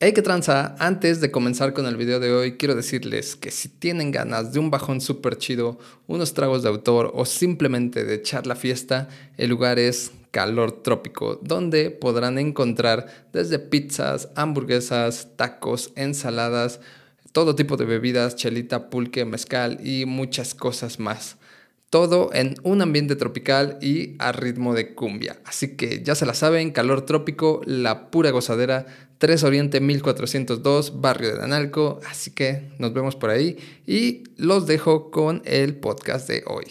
Hey, que tranza, antes de comenzar con el video de hoy, quiero decirles que si tienen ganas de un bajón súper chido, unos tragos de autor o simplemente de echar la fiesta, el lugar es Calor Trópico, donde podrán encontrar desde pizzas, hamburguesas, tacos, ensaladas, todo tipo de bebidas, chelita, pulque, mezcal y muchas cosas más. Todo en un ambiente tropical y a ritmo de cumbia. Así que ya se la saben, calor trópico, la pura gozadera, 3 Oriente 1402, barrio de Analco. Así que nos vemos por ahí y los dejo con el podcast de hoy.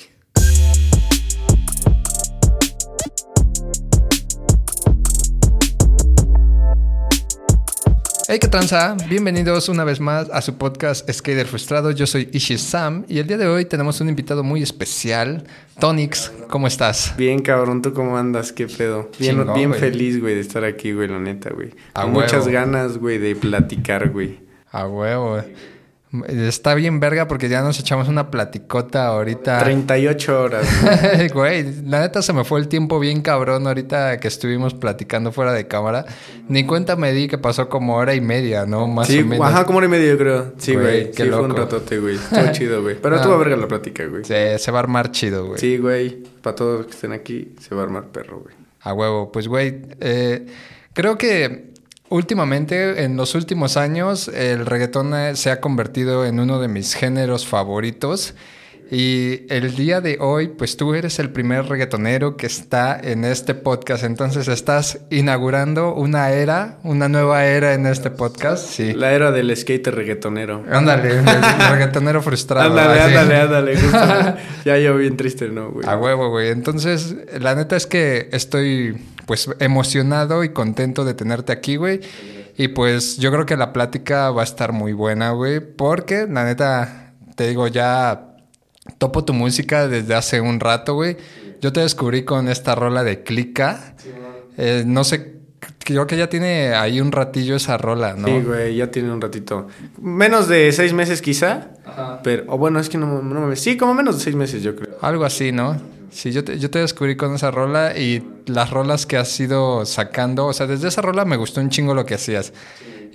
Hey, ¿qué tranza? Bienvenidos una vez más a su podcast Skater Frustrado. Yo soy Ishi Sam y el día de hoy tenemos un invitado muy especial, Tonix. ¿Cómo estás? Bien, cabrón, ¿tú cómo andas? ¿Qué pedo? Bien, bien güey. feliz, güey, de estar aquí, güey, la neta, güey. A Con huevo. muchas ganas, güey, de platicar, güey. A huevo. Está bien verga porque ya nos echamos una platicota ahorita. 38 horas, güey. Güey, la neta se me fue el tiempo bien cabrón ahorita que estuvimos platicando fuera de cámara. Ni cuenta me di que pasó como hora y media, ¿no? Más Sí, o menos. ajá, como hora y media, yo creo. Sí, Güey, güey. qué Sí, fue un loco. ratote, güey. Estuvo chido, güey. Pero Ah. tú va a verga la plática, güey. Se, se va a armar chido, güey. Sí, güey. Para todos los que estén aquí, se va a armar perro, güey. A huevo. Pues, güey, eh, creo que últimamente, en los últimos años, el reggaetón eh, se ha convertido en uno de mis géneros favoritos. Y el día de hoy, pues tú eres el primer reggaetonero que está en este podcast. Entonces estás inaugurando una era, una nueva era en este podcast. Sí. La era del skater reggaetonero. Ándale, el reggaetonero frustrado. Ándale, así. ándale, ándale. justo. ya yo bien triste, ¿no, güey? A huevo, güey. Entonces, la neta es que estoy, pues, emocionado y contento de tenerte aquí, güey. Y pues, yo creo que la plática va a estar muy buena, güey. Porque, la neta, te digo, ya topo tu música desde hace un rato, güey. Yo te descubrí con esta rola de Clica. Eh, no sé, creo que ya tiene ahí un ratillo esa rola, ¿no? Sí, güey, ya tiene un ratito. Menos de seis meses, quizá. Pero, o bueno, es que no, no mames. Sí, como menos de seis meses, yo creo. Algo así, ¿no? Sí, yo te, yo te descubrí con esa rola y las rolas que has ido sacando, o sea, desde esa rola me gustó un chingo lo que hacías.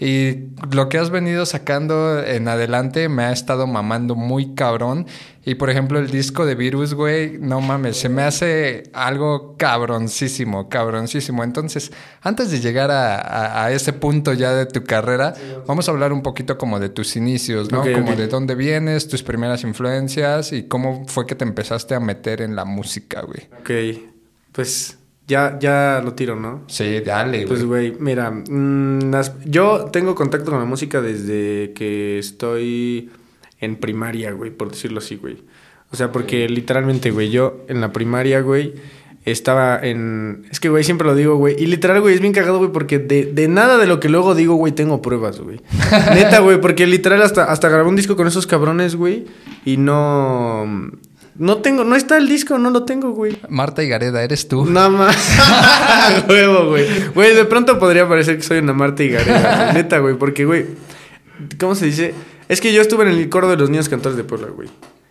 Y lo que has venido sacando en adelante me ha estado mamando muy cabrón. Y por ejemplo, el disco de Virus, güey, no mames, se me hace algo cabroncísimo, cabroncísimo. Entonces, antes de llegar a, a- a ese punto ya de tu carrera, vamos a hablar un poquito como de tus inicios, ¿no? Como de dónde vienes, tus primeras influencias y cómo fue que te empezaste a meter en la música, güey. Ok, pues ya, ya lo tiro, ¿no? Sí, dale, Pues, güey. güey, mira, mm, las- yo tengo contacto con la música desde que estoy en primaria, güey, por decirlo así, güey. O sea, porque literalmente, güey, yo en la primaria, güey, estaba en... Es que, güey, siempre lo digo, güey. Y literal, güey, es bien cagado, güey, porque de, de nada de lo que luego digo, güey, tengo pruebas, güey. Neta, güey, porque literal hasta, hasta grabé un disco con esos cabrones, güey, y no... No tengo, no está el disco, no lo tengo, güey. Marta y Gareda, ¿eres tú? Nada más. Huevo, güey. Güey, de pronto podría parecer que soy una Marta y Gareda. güey. Neta, güey. Porque, güey. ¿Cómo se dice? Es que yo estuve en el coro de los niños cantores de Puebla, güey.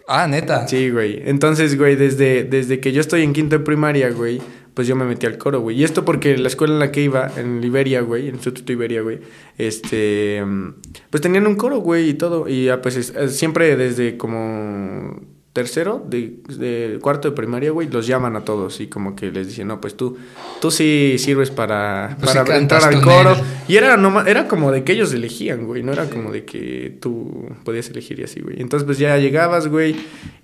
Ah, neta. Sí, güey. Entonces, güey, desde, desde que yo estoy en quinto de primaria, güey, pues yo me metí al coro, güey. Y esto porque la escuela en la que iba, en Iberia, güey, en Instituto Iberia, güey, este, pues tenían un coro, güey, y todo. Y ya, pues es- es siempre desde como tercero, de, de cuarto de primaria, güey, los llaman a todos y como que les dicen, no, pues tú, tú sí sirves para, Pues para entrar al coro. Y era, noma- era como de que ellos elegían, güey. No era como de que tú podías elegir y así, güey. Entonces, pues ya llegabas, güey.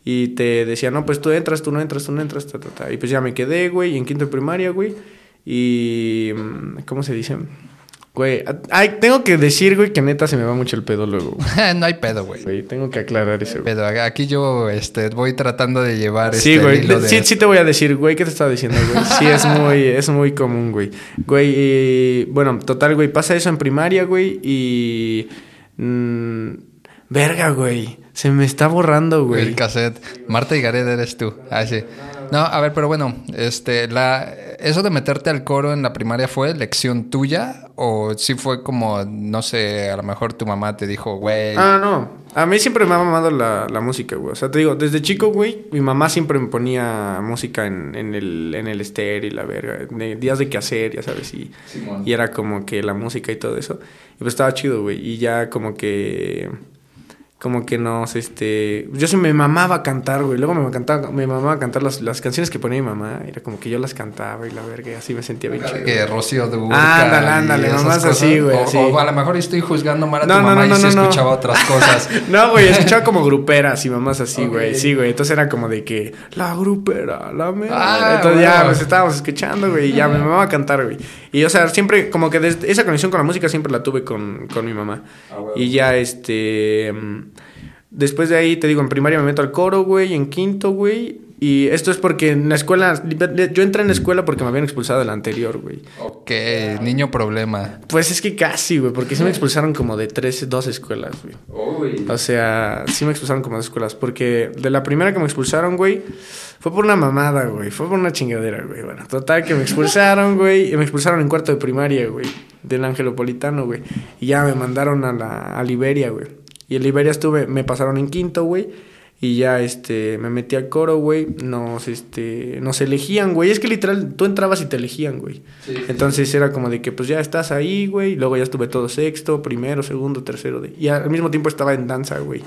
Y te decían, no, pues tú entras, tú no entras, tú no entras, ta, ta, ta. Y pues ya me quedé, güey, en quinto de primaria, güey. Y... mm, ¿Cómo se dice? Güey, ay, tengo que decir, güey, que neta se me va mucho el pedo luego. no hay pedo, güey. Güey, tengo que aclarar eso. Pedo, aquí yo este, voy tratando de llevar Sí, este güey. hilo de- de- Sí, sí te voy a decir, güey, ¿qué te estaba diciendo, güey? Sí, es muy, es muy común, güey. Güey, y, bueno, total, güey, pasa eso en primaria, güey, y... mm, verga, güey. Se me está borrando, güey. el cassette. Marta y Gareda, eres tú. Ah, sí. No, a ver, pero bueno, este, la, eso de meterte al coro en la primaria fue elección tuya o sí fue como, no sé, a lo mejor tu mamá te dijo, güey. Ah, no. A mí siempre me ha mamado la, la música, güey. O sea, te digo, desde chico, güey, mi mamá siempre me ponía música en, en el, en el estéreo y la verga. de días de qué hacer, ya sabes. Y, y era como que la música y todo eso. Y pues estaba chido, güey. Y ya como que como que nos, este... Yo sí me mamaba cantar, güey. Luego me, cantaba, me mamaba cantar las, las canciones que ponía mi mamá. Era como que yo las cantaba y la verga. Y así me sentía bien chido. Que Rocío de Burca Ándale, ándale, mamás así, güey, O, a lo mejor estoy juzgando mal a tu No, mamá no, y no. escuchaba otras cosas. no, güey, escuchaba como gruperas y mamás así, güey. Sí, güey. Entonces era como de que la grupera, la mera. Ah, Entonces ya bueno. pues estábamos escuchando, güey. Y ya me mamaba cantar, güey. Y o sea, siempre, como que desde esa conexión con la música siempre la tuve con, con mi mamá. Ah, huevo. y ya, este. Después de ahí, te digo, en primaria me meto al coro, güey. En quinto, güey. Y esto es porque en la escuela. Yo entré en la escuela porque me habían expulsado de la anterior, güey. Ok, niño problema. Pues es que casi, güey. Porque sí me expulsaron como de tres, dos escuelas, güey. O sea, sí me expulsaron como dos escuelas. Porque de la primera que me expulsaron, güey, fue por una mamada, güey. Fue por una chingadera, güey. Bueno, total que me expulsaron, güey. Y me expulsaron en cuarto de primaria, güey. Del Angelopolitano, güey. Y ya me mandaron a la a Liberia, güey. Y en Liberia estuve, me pasaron en quinto, güey. Y ya, este, me metí al coro, güey. Nos, este, nos elegían, güey. Es que literal, tú entrabas y te elegían, güey. Entonces era como de que, pues ya estás ahí, güey. Luego ya estuve todo sexto, primero, segundo, tercero. De... Y al mismo tiempo estaba en danza, güey.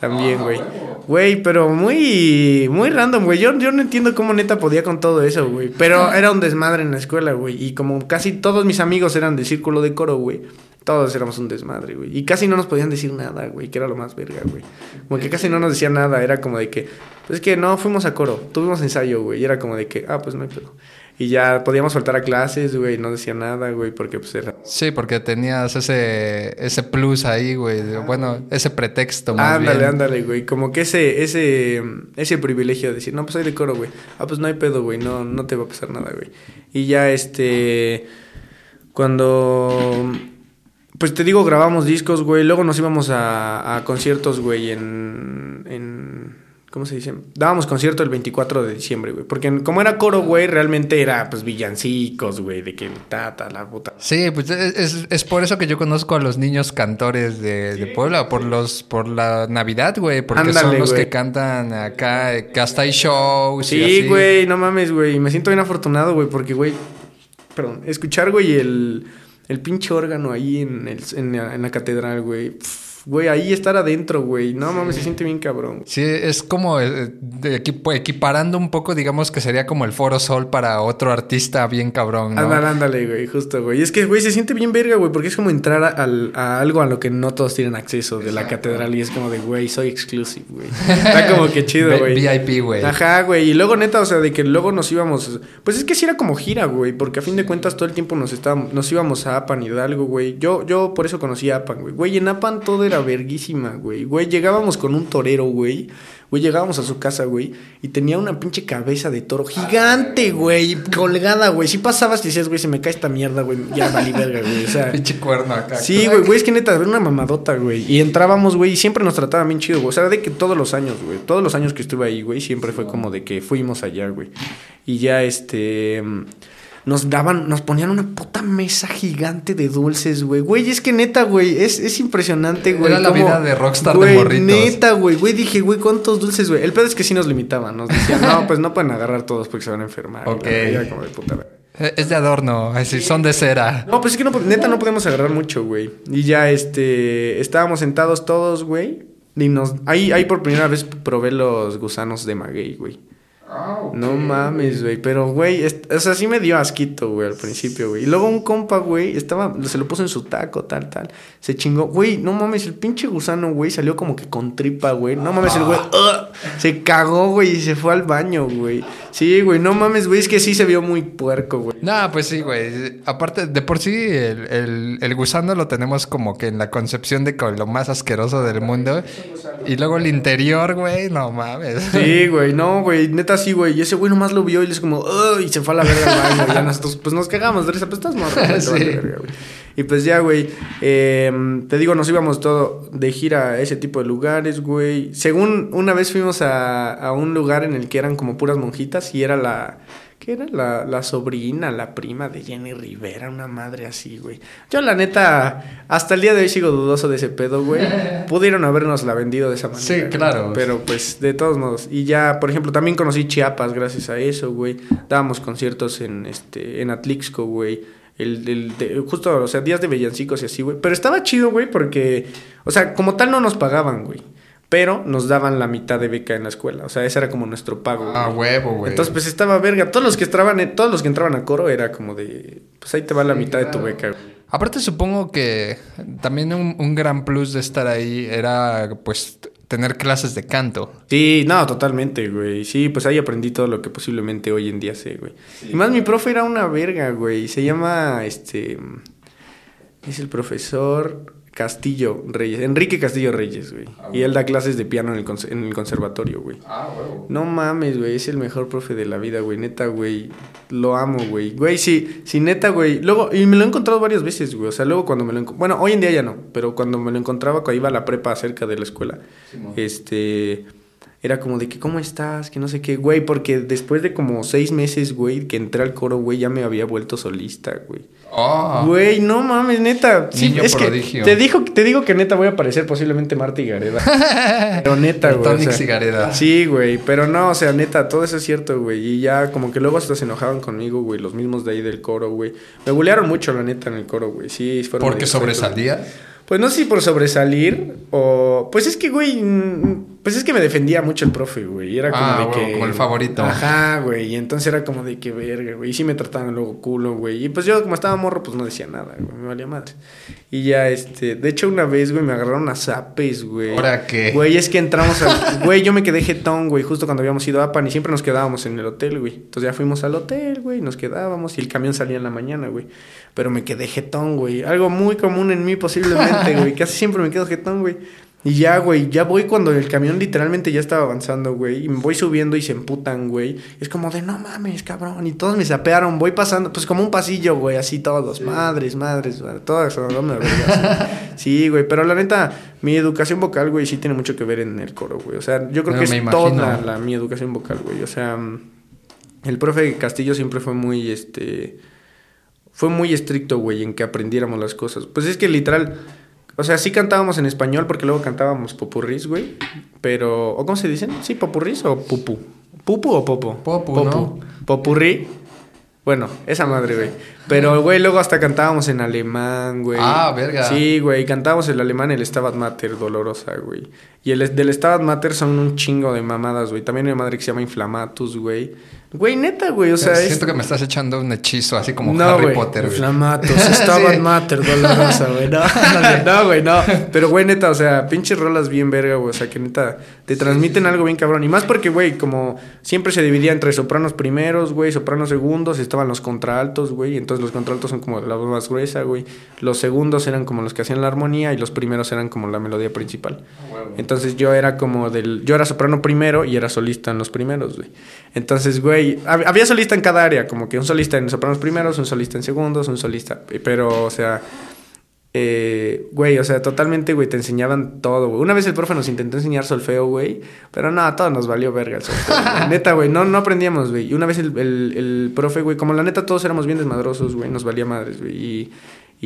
También, güey. Güey, pero muy, muy random, güey. Yo, yo no entiendo cómo neta podía con todo eso, güey. Pero era un desmadre en la escuela, güey. Y como casi todos mis amigos eran del círculo de coro, güey. Todos éramos un desmadre, güey. Y casi no nos podían decir nada, güey. Que era lo más verga, güey. Como que casi no nos decían nada. Era como de que, pues es que no, fuimos a coro. Tuvimos ensayo, güey. Y era como de que, ah, pues no hay pedo. Y ya podíamos faltar a clases, güey. No decía nada, güey. Porque pues era... Sí, porque tenías ese, ese plus ahí, güey. de- Bueno, ese pretexto más Ándale, bien. ándale, güey. Como que ese, ese, ese privilegio de decir, no, pues soy de coro, güey. Ah, pues no hay pedo, güey. No, no te va a pasar nada, güey. Y ya, este. Cuando. Pues te digo, grabamos discos, güey. Luego nos íbamos a, a conciertos, güey, en, en. ¿Cómo se dice? Dábamos concierto el 24 de diciembre, güey. Porque en- como era coro, güey, realmente era, pues, villancicos, güey. De que tata, la puta. Sí, pues es, es- es por eso que yo conozco a los niños cantores de, de Puebla, por los por la Navidad, güey, porque son los güey. que cantan acá, que hasta hay shows y Sí, así. güey, no mames, güey. Me siento bien afortunado, güey, porque, güey, perdón, escuchar, güey, el, el pinche órgano ahí en, el, en, la, en la catedral, güey. Güey, ahí estar adentro, güey. No mames, se siente bien cabrón. Sí, es como eh, de equipo, equiparando un poco, digamos que sería como el Foro Sol para otro artista bien cabrón, ¿no? Ándale, ándale, güey, justo, güey. Y es que, güey, se siente bien verga, güey, porque es como entrar a, al- a algo a lo que no todos tienen acceso de la catedral y es como de, güey, soy exclusive, güey. Está como que chido, güey. VIP, güey. Ajá, güey. Y luego, neta, o sea, de que luego nos íbamos. Pues es que sí era como gira, güey. Porque a fin de cuentas todo el tiempo nos estábamos, nos íbamos a Apan Hidalgo, güey. Yo, yo por eso conocí a Apan, güey. Güey, en Apan todo era verguísima, güey. Güey, llegábamos con un torero, güey. Güey, llegábamos a su casa, güey. Y tenía una pinche cabeza de toro gigante, güey. Colgada, güey. Si pasabas y decías, güey, se me cae esta mierda, güey. Ya valí verga, güey. O sea. Pinche cuerno acá. Sí, güey, güey, es que neta, era una mamadota, güey. Y entrábamos, güey, y siempre nos trataban bien chido, güey. O sea, de que todos los años, güey. Todos los años que estuve ahí, güey, siempre fue como de que fuimos allá, güey. Y ya, este. Nos daban, nos ponían una puta mesa gigante de dulces, güey. Güey, es que neta, güey, es, es impresionante, güey. Era la vida de rockstar de morritos. Neta, güey, güey, dije, güey, ¿cuántos dulces, güey? El pedo es que sí nos limitaban, nos decían, no, pues no pueden agarrar todos porque se van a enfermar. Ok. Como de puta. Eh, Es de adorno, así, son de cera. No, pues es que no, neta no podemos agarrar mucho, güey. Y ya, este, estábamos sentados todos, güey. Y nos, ahí, ahí por primera vez probé los gusanos de maguey, güey. No mames, güey. Pero, güey, o sea, sí me dio asquito, güey, al principio, güey. Y luego un compa, güey, estaba, se lo puso en su taco, tal, tal. Se chingó. Güey, no mames, el pinche gusano, güey, salió como que con tripa, güey. No mames, el güey, ¡ugh! se cagó, güey, y se fue al baño, güey. Sí, güey, no mames, güey, es que sí se vio muy puerco, güey. No, pues sí, güey. Aparte, de por sí, el, el- el gusano lo tenemos como que en la concepción de como lo más asqueroso del mundo. Y luego el interior, güey, no mames. Sí, güey, no, güey, neta sí, güey. Y ese güey nomás lo vio y le es como, y se fue a la verga al baño. Y nosotros, pues nos cagamos de risa, pues estás morro, güey, te Sí. vale verga, güey. Y pues ya, güey, em, te digo, nos íbamos todo de gira a ese tipo de lugares, güey. Según una vez fuimos a, a un lugar en el que eran como puras monjitas y era la que era la, la, sobrina, la prima de Jenny Rivera, una madre así, güey. Yo, la neta, hasta el día de hoy sigo dudoso de ese pedo, güey. Pudieron habernos la vendido de esa manera. Sí, claro. Pero pues, de todos modos. Y ya, por ejemplo, también conocí Chiapas gracias a eso, güey. Dábamos conciertos en, este, en Atlixco, güey. El, el justo, o sea, días de bellancicos y así, güey. Pero estaba chido, güey, porque, o sea, como tal no nos pagaban, güey pero nos daban la mitad de beca en la escuela. O sea, ese era como nuestro pago. Ah, huevo, güey. Entonces, pues estaba verga. Todos los que entraban, todos los que entraban a coro era como de, pues ahí te va la mitad de tu beca. Aparte, supongo que también un, un, gran plus de estar ahí era, pues, tener clases de canto. Sí, no, totalmente, güey. Sí, pues ahí aprendí todo lo que posiblemente hoy en día sé, güey. y más mi profe era una verga, güey. Se llama, este, es el profesor Castillo Reyes, Enrique Castillo Reyes, güey. Ah, y él da clases de piano en el, en el conservatorio, güey. Ah, güey. No mames, güey, es el mejor profe de la vida, güey. Neta, güey. Lo amo, güey. Güey, sí, sí, neta, güey. Luego, y me lo he encontrado varias veces, güey. O sea, luego cuando me lo Bueno, hoy en día ya no, pero cuando me lo encontraba, cuando iba a la prepa cerca de la escuela, este era como de que, ¿cómo estás? Que no sé qué, güey, porque después de como seis meses, güey, que entré al coro, güey, ya me había vuelto solista, güey. Oh. Güey, no mames, neta. Sí, es que te, dijo, te digo que neta voy a aparecer posiblemente Marta y Gareda. pero neta, güey. O sea, y Gareda. Sí, güey, pero no, o sea, neta, todo eso es cierto, güey. Y ya como que luego hasta se enojaban conmigo, güey, los mismos de ahí del coro, güey. Me bulearon mucho, la neta, en el coro, güey. Sí, fueron ¿Porque sobresalía? Pues no sé si por sobresalir o... Pues es que, güey, pues es que me defendía mucho el profe, güey. Era como ah, de que... Como el favorito. Ajá, güey. Y entonces era como de que verga, güey. Y sí me trataban luego culo, güey. Y pues yo como estaba morro, pues no decía nada, güey. Me valía madre. Y ya, este... De hecho, una vez, güey, me agarraron a zapes, güey. ¿Ahora qué? Güey, es que entramos al... Güey, yo me quedé jetón, güey. Justo cuando habíamos ido a Pan y siempre nos quedábamos en el hotel, güey. Entonces ya fuimos al hotel, güey. Nos quedábamos y el camión salía en la mañana, güey. Pero me quedé jetón, güey. Algo muy común en mí posiblemente, güey. Casi siempre me quedo jetón, güey. Y ya, güey, ya voy cuando el camión literalmente ya estaba avanzando, güey. Y me voy subiendo y se emputan, güey. Es como de, no mames, cabrón. Y todos me sapearon. Voy pasando, pues como un pasillo, güey, así todos. Madres, madres, todas, no me Sí, güey. Pero la neta, mi educación vocal, güey, sí tiene mucho que ver en el coro, güey. O sea, yo creo que es toda la, mi educación vocal, güey. O sea, el profe Castillo siempre fue muy, este... Fue muy estricto, güey, en que aprendiéramos las cosas. Pues es que literal o sea, sí cantábamos en español porque luego cantábamos popurrís, güey. Pero, ¿o cómo se dicen? Sí, popurrís o pupu. ¿Pupu o popo? Popu, Popu. ¿no? Popurrí. Bueno, esa madre, güey. Pero, güey, luego hasta cantábamos en alemán, güey. Ah, verga. Sí, güey, cantábamos el alemán el Stabat Mater, dolorosa, güey. Y el del Stabat Mater son un chingo de mamadas, güey. También hay una madre que se llama Inflamatus, güey. Güey, neta, güey, o sea... Siento que me estás echando un hechizo así como Harry Potter, güey. Inflamatus, Stabat Mater, dolorosa, güey. No, no, güey, no. Pero, güey, neta, o sea, pinches rolas bien verga, güey. O sea, que neta, te transmiten algo bien cabrón. Y más porque, güey, como siempre se dividía entre sopranos primeros, güey, sopranos segundos, estaban los contraltos, güey. Entonces los contraltos son como la voz más gruesa, güey. Los segundos eran como los que hacían la armonía y los primeros eran como la melodía principal. Entonces yo era como del... Yo era soprano primero y era solista en los primeros, güey. Entonces, güey, había solista en cada área, como que un solista en sopranos primeros, un solista en segundos, un solista... Pero, o sea... Eh, güey, o sea, totalmente, güey, te enseñaban todo, güey. Una vez el profe nos intentó enseñar solfeo, güey, pero no, todo nos valió verga el solfeo. neta, güey, no, no aprendíamos, güey. Y una vez el, el, el profe, güey, como la neta todos éramos bien desmadrosos, güey, nos valía madres, güey. Y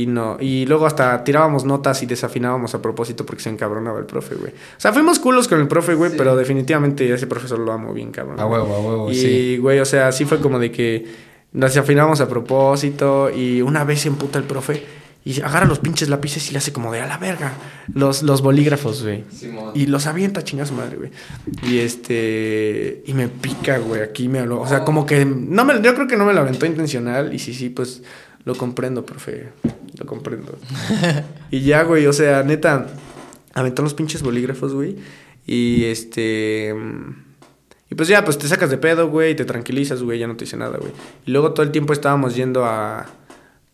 y no, y luego hasta tirábamos notas y desafinábamos a propósito porque se encabronaba el profe, güey. O sea, fuimos culos con el profe, güey, pero definitivamente ese profesor lo amo bien, cabrón. A huevo, a huevo, y, sí. Y, güey, o sea, sí fue como de que nos desafinábamos a propósito y una vez se emputa el profe y agarra los pinches lápices y le hace como de a la verga los, los bolígrafos, güey. y los avienta chingas madre, güey. Y este. Y me pica, güey. Aquí me habló. O sea, como que. No me, yo creo que no me lo aventó intencional. Y sí, sí, pues lo comprendo, profe. Lo comprendo. y ya, güey, o sea, neta, aventó los pinches bolígrafos, güey. Y este. Y pues ya, pues te sacas de pedo, güey, te tranquilizas, güey, ya no te dice nada, güey. Y luego todo el tiempo estábamos yendo a.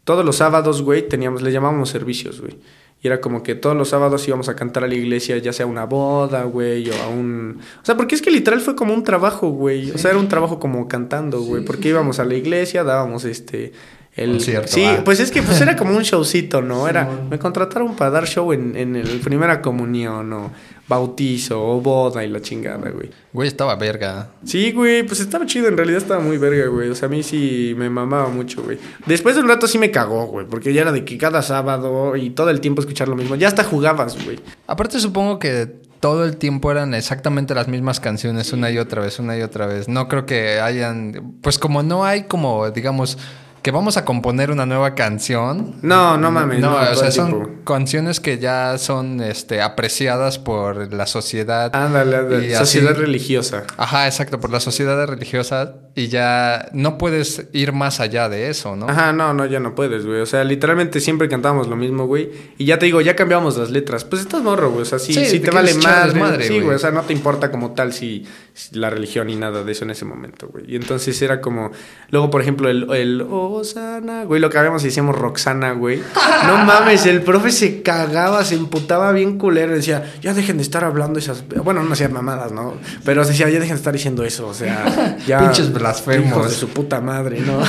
Todos los sábados, güey, teníamos, le llamábamos servicios, güey. Y era como que todos los sábados íbamos a cantar a la iglesia, ya sea una boda, güey, o a un... O sea, porque es que literal fue como un trabajo, güey. O sea, era un trabajo como cantando, güey. porque íbamos a la iglesia, dábamos este El, Concierto, sí, ah. pues es que pues era como un showcito, ¿no? Era, me contrataron para dar show en, en el primera comunión o bautizo o boda y la chingada, güey. Güey, estaba verga. Sí, güey, pues estaba chido, en realidad estaba muy verga, güey. O sea, a mí sí me mamaba mucho, güey. Después de un rato sí me cagó, güey, porque ya era de que cada sábado y todo el tiempo escuchar lo mismo. Ya hasta jugabas, güey. Aparte supongo que todo el tiempo eran exactamente las mismas canciones una y otra vez, una y otra vez. No creo que hayan, pues como no hay como, digamos, que vamos a componer una nueva canción. No, no mames. No, No, o sea, son canciones que ya son este, apreciadas por la sociedad. Ándale, ándale. Y así- Sociedad religiosa. Ajá, exacto, por la sociedad religiosa y ya no puedes ir más allá de eso, ¿no? Ajá, no, no, ya no puedes, güey. O sea, literalmente siempre cantábamos lo mismo, güey. Y ya te digo, ya cambiamos las letras. Pues estás morro, güey. O sea, sí, Sí, sí te te vale echar madre. sí, güey. O sea, no te importa como tal si, si la religión ni nada de eso en ese momento, güey. Y entonces era como. Luego, por ejemplo, el, el Osana, güey. Lo que habíamos y decíamos Roxana, güey. No mames, el profe se cagaba, se emputaba bien culero. Decía, ya dejen de estar hablando esas. Bueno, no hacían mamadas, ¿no? Pero decía, ya dejen de estar diciendo eso. O sea, ya. Pinches blasfemos. hijos de su puta madre, ¿no?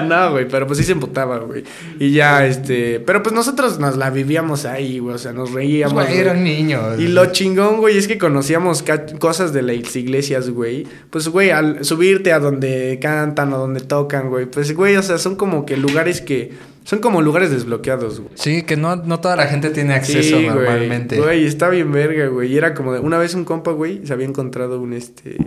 no, güey, pero pues sí se emputaba, güey. Y ya, este. Pero pues nosotros nos la vivíamos ahí, güey. O sea, nos reíamos. Pues, güey, eran niños. Y lo chingón, güey, es que conocíamos cosas de las iglesias, güey. Pues, güey, al subirte a donde cantan o donde tocan, güey. Pues, güey, o sea, son como que lugares que. Son como lugares desbloqueados, güey. Sí, que no, no toda la gente tiene acceso Sí, normalmente. Güey, güey, está bien verga, güey. Y era como de. Una vez un compa, güey, se había encontrado un este.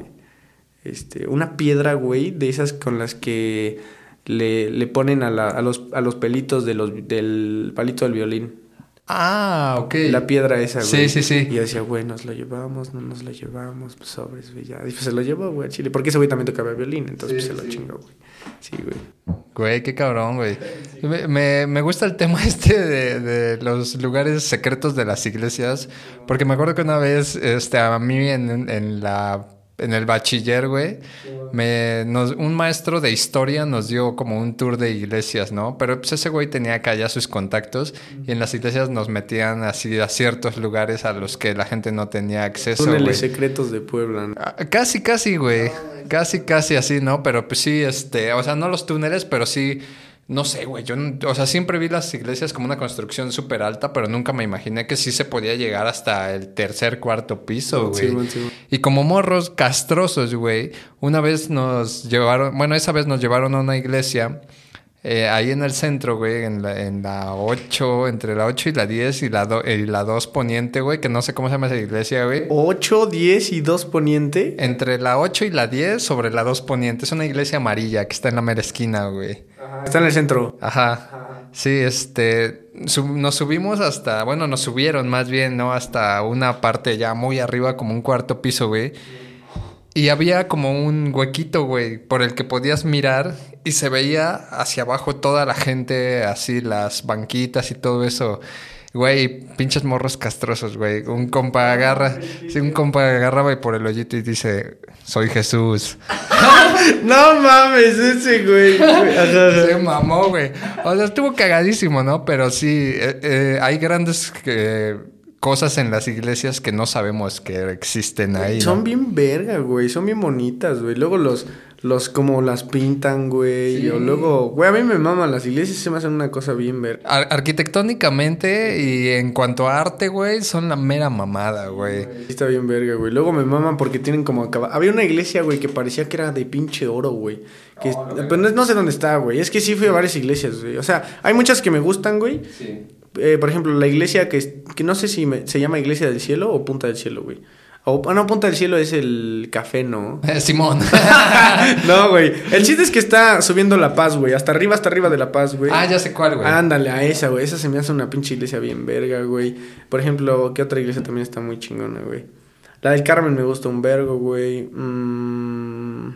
Este. Una piedra, güey, de esas con las que le, le ponen a, la- a los, a los pelitos de los, del palito del violín. Ah, ok. La piedra esa, güey. Sí, sí, sí. Y yo decía, güey, nos lo llevamos, no nos lo llevamos, pues sobres, güey, ya. Y pues se lo llevó, güey, a Chile. Porque ese güey también tocaba violín, entonces Sí, pues se lo sí. chingó, güey. Sí, güey. Güey, qué cabrón, güey. Me, me- me gusta el tema este de, de los lugares secretos de las iglesias. Porque me acuerdo que una vez, este, a mí en, en la en el bachiller, güey, me, nos, un maestro de historia nos dio como un tour de iglesias, ¿no? Pero pues ese güey tenía acá ya sus contactos y en las iglesias nos metían así a ciertos lugares a los que la gente no tenía acceso, Túneles secretos de Puebla. ¿no? Ah, Casi, casi, güey. Casi, casi así, ¿no? Pero pues sí, este, o sea, no los túneles, pero sí, no sé, güey. Yo, o sea, siempre vi las iglesias como una construcción súper alta, pero nunca me imaginé que sí se podía llegar hasta el tercer, cuarto piso, güey. Sí, sí, güey. Y como morros castrosos, güey, una vez nos llevaron, bueno, esa vez nos llevaron a una iglesia. Eh, ahí en el centro, güey, en la, en la 8, entre la 8 y la 10 y la, do- y la 2 poniente, güey, que no sé cómo se llama esa iglesia, güey. 8, 10 y 2 poniente. Entre la 8 y la 10 sobre la 2 poniente. Es una iglesia amarilla que está en la mera esquina, güey. Está en el centro. Ajá. Sí, este... sub- nos subimos hasta... Bueno, nos subieron más bien, ¿no? Hasta una parte ya muy arriba, como un cuarto piso, güey. Y había como un huequito, güey, por el que podías mirar y se veía hacia abajo toda la gente, así las banquitas y todo eso. Güey, pinches morros castrosos, güey. Un compa agarra, sí, un compa agarraba y por el hoyito y dice, soy Jesús. No mames, ese güey. Se mamó, güey. O sea, estuvo cagadísimo, ¿no? Pero sí, eh, eh, hay grandes eh, cosas en las iglesias que no sabemos que existen ahí. ¿no? Son bien verga, güey. Son bien bonitas, güey. Luego los, los como las pintan, güey. Sí. O luego, güey, a mí me maman las iglesias. Se me hacen una cosa bien verga. Ar- arquitectónicamente y en cuanto a arte, güey, son la mera mamada, güey. Sí, Está bien verga, güey. Luego me maman porque tienen como acaba. Había una iglesia, güey, que parecía que era de pinche oro, güey. Que, pero no, no sé dónde está, güey. Es que sí fui a varias iglesias, güey. O sea, hay muchas que me gustan, güey. Eh, por ejemplo, la iglesia que, que no sé si me- se llama Iglesia del Cielo o Punta del Cielo, güey. O, ah, no, Punta del Cielo es el café, ¿no? Simón. no, güey. El chiste es que está subiendo La Paz, güey. Hasta arriba, hasta arriba de La Paz, güey. ah, ya sé cuál, güey. Ándale, a esa, güey. Esa se me hace una pinche iglesia bien verga, güey. Por ejemplo, ¿qué otra iglesia también está muy chingona, güey? La del Carmen me gusta un vergo, güey. Mm.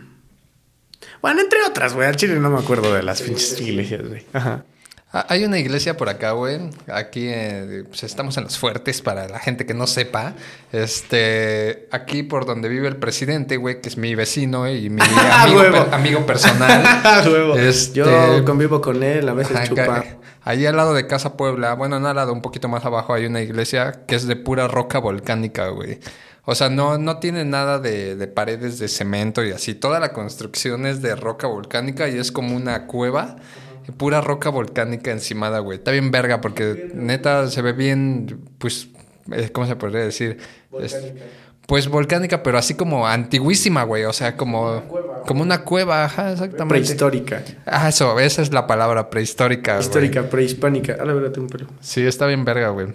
Bueno, entre otras, güey. Al chile no me acuerdo de las pinches iglesias, güey. Ajá. Ah, Hay una iglesia por acá, güey. Aquí eh, pues estamos en los fuertes para la gente que no sepa. Este, aquí por donde vive el presidente, güey, que es mi vecino y mi amigo, per- amigo personal. Este- Yo convivo con él, a veces chupa. Ahí al lado de Casa Puebla, bueno, no al lado, un poquito más abajo hay una iglesia que es de pura roca volcánica, güey. O sea, no, no tiene nada de, de paredes de cemento y así. Toda la construcción es de roca volcánica y es como una cueva pura roca volcánica encimada, güey. Está bien verga porque neta se ve bien, pues, eh, ¿cómo se podría decir? Es- pues volcánica, pero así como antiguísima, güey. O sea, como, como una cueva, ajá, exactamente. Prehistórica. Ah, eso, esa es la palabra, prehistórica. güey. Histórica, prehispánica. A la verdad, tengo un pelo. Sí, está bien verga, güey.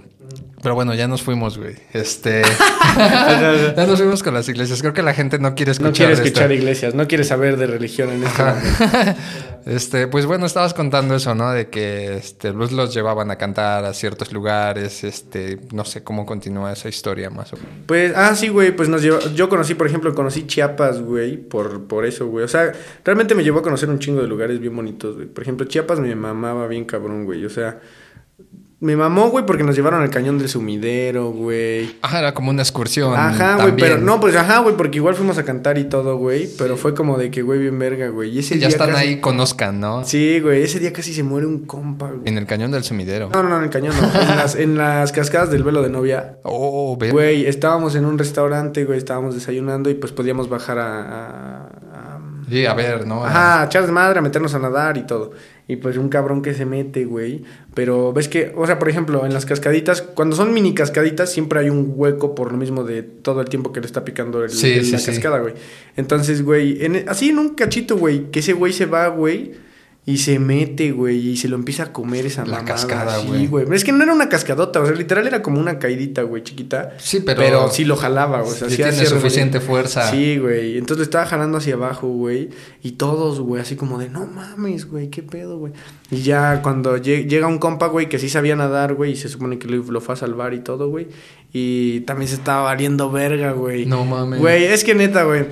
Pero bueno, ya nos fuimos, güey. Este. ya nos fuimos con las iglesias. Creo que la gente no quiere escuchar. No quiere esto. escuchar iglesias, no quiere saber de religión en este momento. Este, pues bueno, estabas contando eso, ¿no? De que este, los, los llevaban a cantar a ciertos lugares, este, no sé cómo continúa esa historia más o menos. Pues, ah, sí, güey, pues nos llevó, yo conocí, por ejemplo, conocí Chiapas, güey, por, por eso, güey. O sea, realmente me llevó a conocer un chingo de lugares bien bonitos, güey. Por ejemplo, Chiapas me mamaba bien cabrón, güey. O sea, me mamó, güey, porque nos llevaron al cañón del sumidero, güey. Ajá, era como una excursión. Ajá, güey, pero no, pues ajá, güey, porque igual fuimos a cantar y todo, güey. Pero fue como de que, güey, bien verga, güey. Y ese ya día están casi- ahí, conozcan, ¿no? Sí, güey, ese día casi se muere un compa, güey. En el cañón del sumidero. No, no, no, en el cañón no. En las, en las cascadas del velo de novia. Oh. Güey, estábamos en un restaurante, güey, estábamos desayunando y pues podíamos bajar a- Sí, a ver, ¿no? Ajá, a echar desmadre, a meternos a nadar y todo. Y pues un cabrón que se mete, güey. Pero ves que, o sea, por ejemplo, en las cascaditas, cuando son mini cascaditas, siempre hay un hueco por lo mismo de todo el tiempo que le está picando el, Sí, el- sí, la cascada, güey. Entonces, güey, en- así en un cachito, güey, que ese güey se va, güey. Y se mete, güey, y se lo empieza a comer esa La mamada. cascada, Sí, güey. güey. Es que no era una cascadota, o sea, literal era como una caidita, güey, chiquita. Sí, pero. Pero, sí lo jalaba, güey. O sea, sí tiene suficiente fuerza. Sí, güey. Entonces le estaba jalando hacia abajo, güey. Y todos, güey, así como de, no mames, güey, qué pedo, güey. Y ya cuando lle- llega un compa, güey, que sí sabía nadar, güey, y se supone que lo, lo fue a salvar y todo, güey. Y también se estaba valiendo verga, güey. No mames. Güey, es que neta, güey.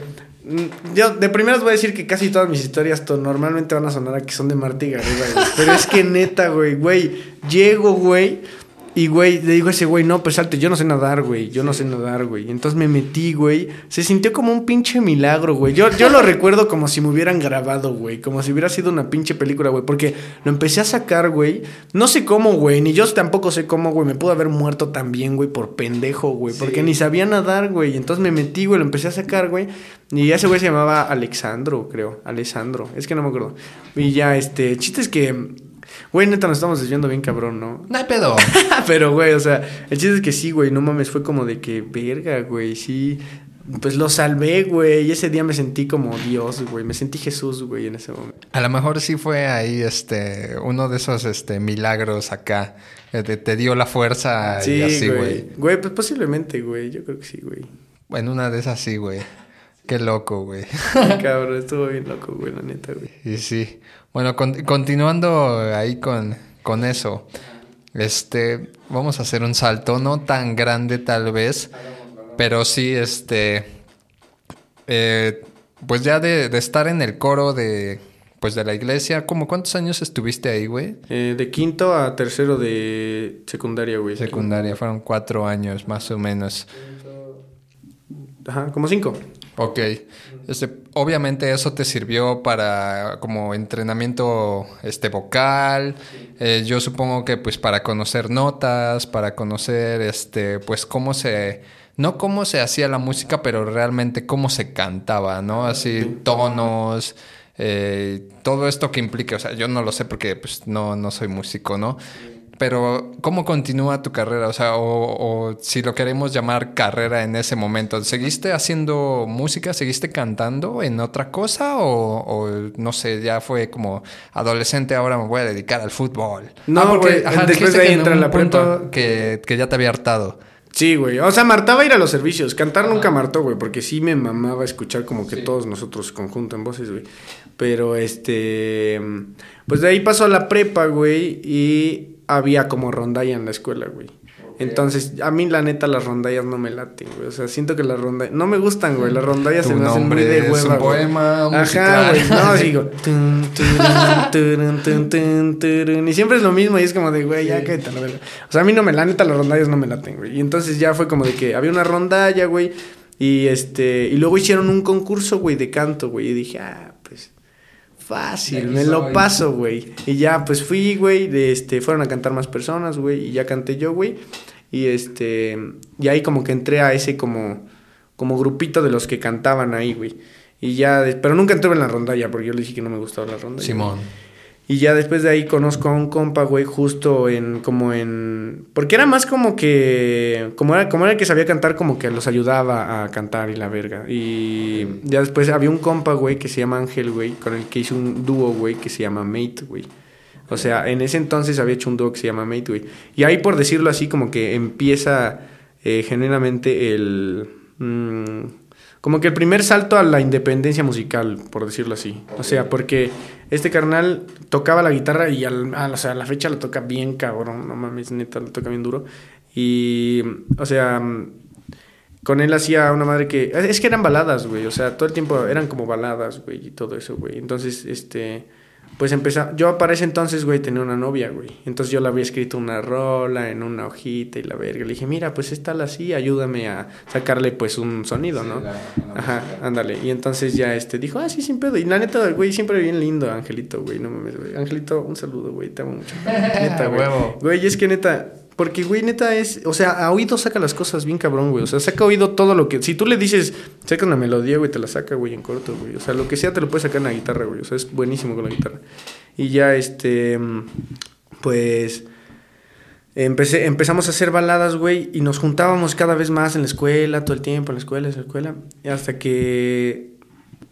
Yo de primeras voy a decir que casi todas mis historias to- normalmente van a sonar a que son de Marta y. Pero es que neta, güey, güey. Llego, güey. Y, güey, le digo a ese güey, no, pues salte, yo no sé nadar, güey. Yo no sé nadar, güey. Entonces me metí, güey. Se sintió como un pinche milagro, güey. Yo, yo lo recuerdo como si me hubieran grabado, güey. Como si hubiera sido una pinche película, güey. Porque lo empecé a sacar, güey. No sé cómo, güey. Ni yo tampoco sé cómo, güey. Me pudo haber muerto también, güey, por pendejo, güey. Porque ni sabía nadar, güey. Entonces me metí, güey. Lo empecé a sacar, güey. Y ese güey se llamaba Alexandro, creo. Alessandro. Es que no me acuerdo. Y ya, este. el Chiste es que. Güey, neta, nos estamos desviando bien cabrón, ¿no? No hay pedo. Pero, güey, o sea, el chiste es que sí, güey, no mames, fue como de que, verga, güey, sí. Pues lo salvé, güey, y ese día me sentí como Dios, güey, me sentí Jesús, güey, en ese momento. A lo mejor sí fue ahí este uno de esos este milagros acá. eh, Te, te dio la fuerza y Sí, así, güey. güey. Güey, pues posiblemente, güey, yo creo que sí, güey. En una de esas sí, güey. Qué loco, güey. Cabrón, estuvo bien loco, güey, la neta, güey. Y sí. Bueno, con- continuando ahí con, con eso. Este, vamos a hacer un salto, no tan grande tal vez, pero sí, este, eh, pues ya de, de estar en el coro de, pues de la iglesia, ¿cómo cuántos años estuviste ahí, güey? Eh, de quinto a tercero de secundaria, güey. Secundaria, fueron cuatro años más o menos. Ajá, como cinco. Ok. Este, obviamente eso te sirvió para como entrenamiento este vocal. Eh, yo supongo que pues para conocer notas, para conocer este pues cómo se no cómo se hacía la música, pero realmente cómo se cantaba, ¿no? Así tonos, eh, todo esto que implica, o sea, yo no lo sé porque pues no no soy músico, ¿no? Pero, ¿cómo continúa tu carrera? O sea, o, o si lo queremos llamar carrera en ese momento, ¿seguiste haciendo música? ¿Seguiste cantando en otra cosa? O, o, no sé, ya fue como adolescente, ahora me voy a dedicar al fútbol. No, güey, después dijiste de ahí que en entra un la prepa. Que, que ya te había hartado. Sí, güey. O sea, martaba ir a los servicios. Cantar nunca martó, güey, porque sí me mamaba escuchar como que todos nosotros conjunto en voces, güey. Pero este. Pues de ahí pasó a la prepa, güey, y había como rondalla en la escuela, güey. Entonces, a mí la neta las rondallas no me laten, güey. O sea, siento que las rondallas... No me gustan, güey. Las rondallas se me hacen muy de es hueva, un güey. poema Ajá, musical. güey. No, digo... Y siempre es lo mismo y es como de, güey, ya la verga. O sea, a mí no me... La neta, las rondallas no me laten, güey. Y entonces ya fue como de que había una rondalla, güey. Y este... Y luego hicieron un concurso, güey, de canto, güey. Y dije, ah. Fácil, me lo paso, güey. Y ya, pues fui, güey. de Este, fueron a cantar más personas, güey. Y ya canté yo, güey. Y este. Y ahí como que entré a ese como. Como grupito de los que cantaban ahí, güey. Y ya. pero nunca entré en la rondalla porque yo le dije que no me gustaba la rondalla. Simón. Y ya después de ahí conozco a un compa, güey, justo en, como en... Porque era más como que, como era, como era el que sabía cantar, como que los ayudaba a cantar y la verga. Y ya después había un compa, güey, que se llama Ángel, güey, con el que hizo un dúo, güey, que se llama Mate, güey. O sea, en ese entonces había hecho un dúo que se llama Mate, güey. Y ahí, por decirlo así, como que empieza eh, genuinamente el... mm, como que el primer salto a la independencia musical, por decirlo así. O sea, porque este carnal tocaba la guitarra y al, a, o sea, a la fecha lo toca bien cabrón, no mames, neta, lo toca bien duro. Y, o sea, con él hacía una madre que... Es que eran baladas, güey, o sea, todo el tiempo eran como baladas, güey, y todo eso, güey. Entonces, este... Pues empezó... Yo para ese entonces, güey, tenía una novia, güey. Entonces yo le había escrito una rola en una hojita y la verga. Le dije, mira, pues esta la así, ayúdame a sacarle pues un sonido, ¿no? la- la Ajá, ándale. Y entonces ya este dijo, ah, sí, sin pedo. Y la neta, güey, siempre bien lindo, Angelito, güey. No mames, güey. Angelito, un saludo, güey. Te amo mucho. Neta, güey. Güey, es que neta, porque, güey, neta es, o sea, a oído saca las cosas bien cabrón, güey. O sea, saca a oído todo lo que, si tú le dices, saca una melodía, güey, te la saca, güey, en corto, güey. O sea, lo que sea te lo puedes sacar en la guitarra, güey. O sea, es buenísimo con la guitarra. Y ya, este, pues, empecé, empezamos a hacer baladas, güey, y nos juntábamos cada vez más en la escuela, todo el tiempo, en la escuela, en la escuela. Hasta que,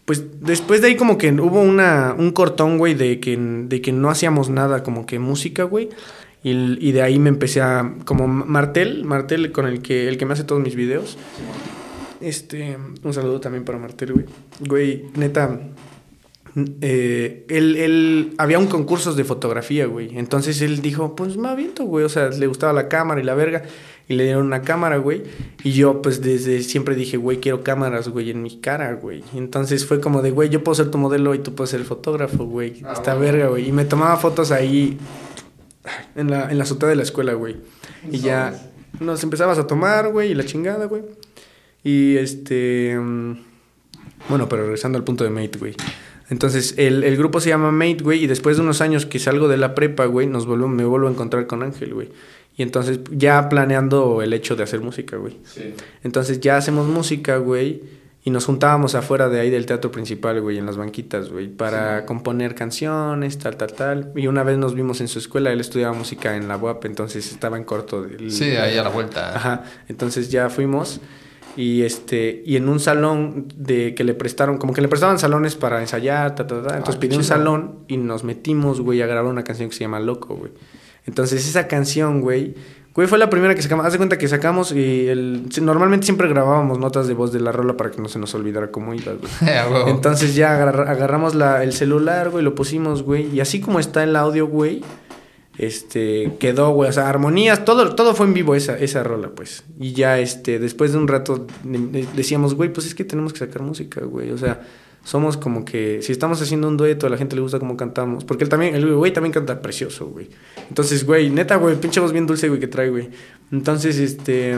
pues, después de ahí como que hubo una, un cortón, güey, de que, de que no hacíamos nada, como que música, güey. Y, y de ahí me empecé a. Como Martel, Martel con el que, el que me hace todos mis videos. Este. Un saludo también para Martel, güey. Güey, neta. eh, él, él. Había un concurso de fotografía, güey. Entonces él dijo, pues me aviento, güey. O sea, le gustaba la cámara y la verga. Y le dieron una cámara, güey. Y yo, pues desde siempre dije, güey, quiero cámaras, güey, en mi cara, güey. Entonces fue como de, güey, yo puedo ser tu modelo y tú puedes ser el fotógrafo, güey. Ah, Esta bueno. verga, güey. Y me tomaba fotos ahí en la, en la azotea de la escuela, güey. Y ya nos empezabas a tomar, güey, y la chingada, güey. Y este. mm, Bueno, pero regresando al punto de Mate, güey. Entonces, el, el grupo se llama Mate, güey, y después de unos años que salgo de la prepa, güey, nos vuelvo, me vuelvo a encontrar con Ángel, güey. Y entonces, ya planeando el hecho de hacer música, güey. Sí. Entonces, ya hacemos música, güey, y nos juntábamos afuera de ahí del teatro principal, güey, en las banquitas, güey, para Sí. componer canciones, tal, tal, tal. Y una vez nos vimos en su escuela, él estudiaba música en la UAP, entonces estaba en corto. del- Sí, ahí a la vuelta. Ajá, entonces ya fuimos y este y en un salón de que le prestaron, como que le prestaban salones para ensayar, ta, ta, ta. entonces Ah, pidió un salón y nos metimos, güey, a grabar una canción que se llama Loco, güey. Entonces esa canción, güey, güey, fue la primera que sacamos. Haz de cuenta que sacamos y el, normalmente siempre grabábamos notas de voz de la rola para que no se nos olvidara cómo iba, güey. Huevo. Entonces ya agarra- agarramos la, el celular, güey, lo pusimos, güey. Y así como está el audio, güey, este, quedó, güey. O sea, armonías, todo, todo fue en vivo esa, esa rola, pues. Y ya, este, después de un rato de- de- decíamos, güey, pues es que tenemos que sacar música, güey. O sea, somos como que, si estamos haciendo un dueto, a la gente le gusta cómo cantamos. Porque él también, el güey también canta precioso, güey. Entonces, güey, neta, güey, pinche voz bien dulce, güey, que trae, güey. Entonces, este...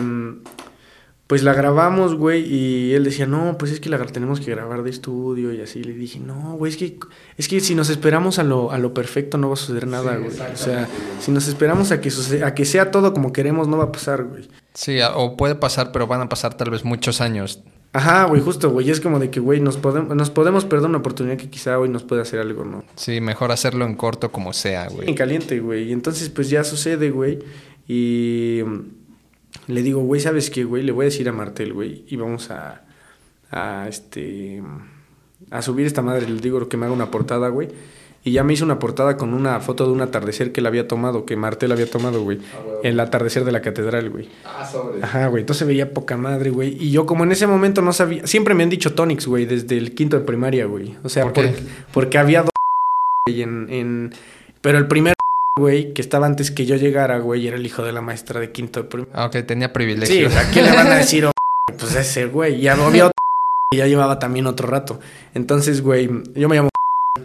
pues la grabamos, güey, y él decía, no, pues es que la tenemos que grabar de estudio y así. Le dije, no, güey, es que, es que si nos esperamos a lo, a lo perfecto no va a suceder nada, Sí, güey. o sea, si nos esperamos a que, a que sea todo como queremos, no va a pasar, güey. Sí, o puede pasar, pero van a pasar tal vez muchos años. Ajá, güey, justo, güey, es como de que, güey, nos podemos, nos podemos perder una oportunidad que quizá hoy nos puede hacer algo, ¿no? Sí, mejor hacerlo en corto como sea, en güey. caliente, güey. Y entonces, pues ya sucede, güey. Y le digo, güey, ¿sabes qué, güey? Le voy a decir a Martel, güey. Y vamos a, a, este, a subir esta madre. Le digo que me haga una portada, güey. Y ya me hizo una portada con una foto de un atardecer que él había tomado, que Martel había tomado, güey. El atardecer de la catedral, güey. Ah, sobre. Ajá, güey. Entonces veía poca madre, güey. Y yo, como en ese momento no sabía. Siempre me han dicho Tonix, güey, desde el quinto de primaria, güey. O sea, ¿Por qué? porque, porque había dos, güey, en, en. Pero el primer, güey, que estaba antes que yo llegara, güey, era el hijo de la maestra de quinto de primaria. Ah, ok, tenía Sí, privilegio. o sea, ¿qué le van a decir? oh, pues ese, güey. Y había otro, y ya llevaba también otro rato. Entonces, güey, yo me llamo.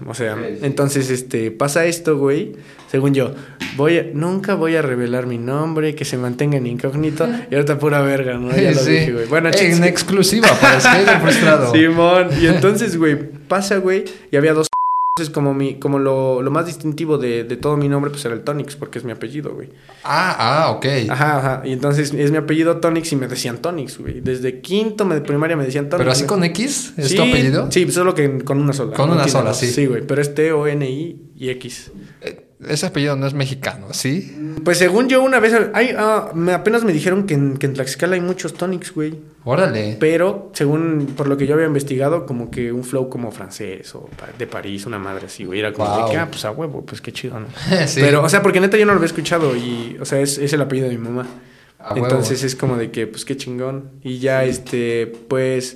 O sea, sí. entonces, este, pasa esto, güey. Según yo, voy a- nunca voy a revelar mi nombre, que se mantenga en incógnito. Y ahorita pura verga, ¿no? Ya lo Sí. dije, güey. Bueno, en exclusiva para Skater Frustrado. Simón. Y entonces, güey, pasa, güey, y había dos. Entonces, como, mi, como lo, lo más distintivo de, de todo mi nombre, pues era el Tonix, porque es mi apellido, güey. Ah, ah, ok. Ajá, ajá. Y entonces es mi apellido Tonix y me decían Tonix, güey. Desde quinto de primaria me decían Tonix. ¿Pero así Me- con X? ¿Es Sí, tu apellido? Sí, solo que con una sola. Con una sola, sí. Sí, güey. Pero es T-O-N-I y X. Eh, ese apellido no es mexicano, ¿sí? Pues según yo una vez, hay, ah, me, apenas me dijeron que en, que en Tlaxcala hay muchos tonics, güey. Órale. Pero según por lo que yo había investigado, como que un flow como francés o de París, una madre así, güey. Era como Wow. de que, ah, pues a huevo, pues qué chido, ¿no? Sí. Pero, o sea, porque neta yo no lo había escuchado y, o sea, es, es el apellido de mi mamá. A huevo. Entonces es como de que, pues qué chingón. Y ya, este, pues,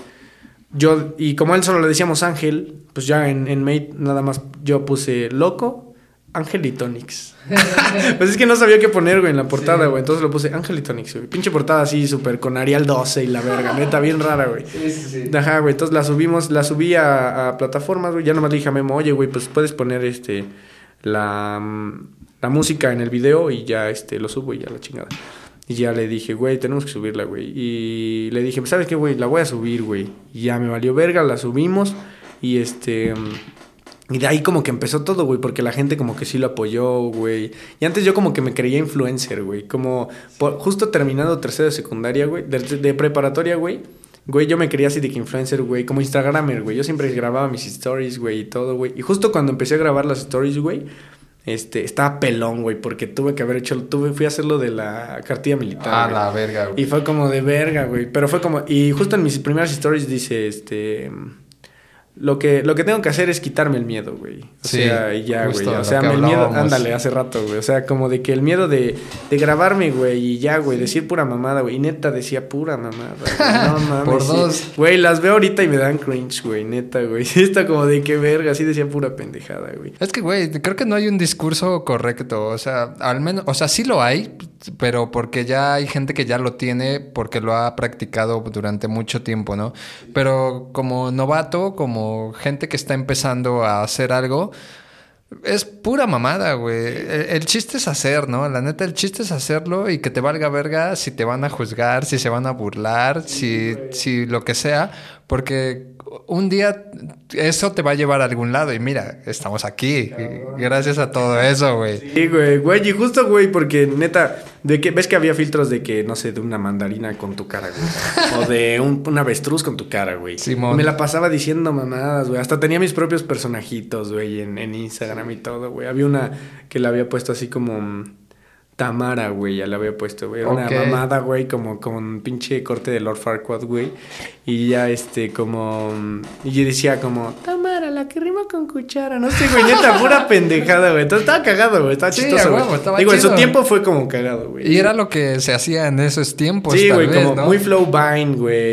yo, y como a él solo le decíamos Ángel, pues ya en, en Mate nada más yo puse loco, Ángel y Tonix. pues es que no sabía qué poner, güey, en la portada, Sí. güey. Entonces lo puse Ángel y Tonix, güey. Pinche portada así, súper con Arial 12 y la verga, neta, bien rara, güey. Sí, sí, sí. Ajá, güey. Entonces la subimos, la subí a, a plataformas, güey. Ya nomás le dije a Memo, oye, güey, pues puedes poner este la, la música en el video y ya este lo subo y ya la chingada. Y ya le dije, güey, tenemos que subirla, güey. Y le dije, ¿sabes qué, güey? La voy a subir, güey. Y ya me valió verga, la subimos. Y este. Y de ahí como que empezó todo, güey, porque la gente como que sí lo apoyó, güey. Y antes yo como que me creía influencer, güey. Como por- justo terminando tercero de secundaria, güey, de, de preparatoria, güey. Güey, yo me quería así de que influencer, güey, como Instagramer, güey. Yo siempre grababa mis stories, güey, y todo, güey. Y justo cuando empecé a grabar las stories, güey, este, estaba pelón, güey, porque tuve que haber hecho, tuve, fui a hacerlo de la cartilla militar. Ah, güey. la verga, güey. Y fue como de verga, güey. Pero fue como. Y justo en mis primeras stories dice, este. Lo que, lo que tengo que hacer es quitarme el miedo, güey. O Sí, sea, y ya, güey. O sea, el miedo, ándale, hace rato, güey. O sea, como de que el miedo de, de grabarme, güey, y ya, güey, decir pura mamada, güey. Y neta decía pura mamada, güey. No mames. Por sí. dos. Güey, las veo ahorita y me dan cringe, güey, neta, güey. Está como de qué verga, así decía pura pendejada, güey. Es que, güey, creo que no hay un discurso correcto. O sea, al menos, o sea, sí lo hay, pero porque ya hay gente que ya lo tiene porque lo ha practicado durante mucho tiempo, ¿no? Pero como novato, como gente que está empezando a hacer algo, es pura mamada, güey. El, el chiste es hacer, ¿no? La neta, el chiste es hacerlo y que te valga verga si te van a juzgar, si se van a burlar, si, si lo que sea, porque un día eso te va a llevar a algún lado y mira, estamos aquí. gracias a todo eso, güey. Sí, güey, güey, y justo, güey, porque neta, de que ves que había filtros de que, no sé, de una mandarina con tu cara, güey. o de un, un avestruz con tu cara, güey. Simón. Me la pasaba diciendo mamadas, güey. Hasta tenía mis propios personajitos, güey, en, en Instagram y todo, güey. Había una que la había puesto así como. Tamara, güey, ya la había puesto, güey. Era. Una mamada, güey, como con pinche corte de Lord Farquaad, güey. Y ya, este, como... mm, Y yo decía como, Tamara, la que rima con cuchara. No sé, güey, neta, pura pendejada, güey. Entonces estaba cagado, güey. Estaba Sí, chistoso, güey. Digo, en su tiempo fue como cagado, güey. Y era lo que se hacía en esos tiempos. Sí, güey, como ¿no? muy flow Vine, güey.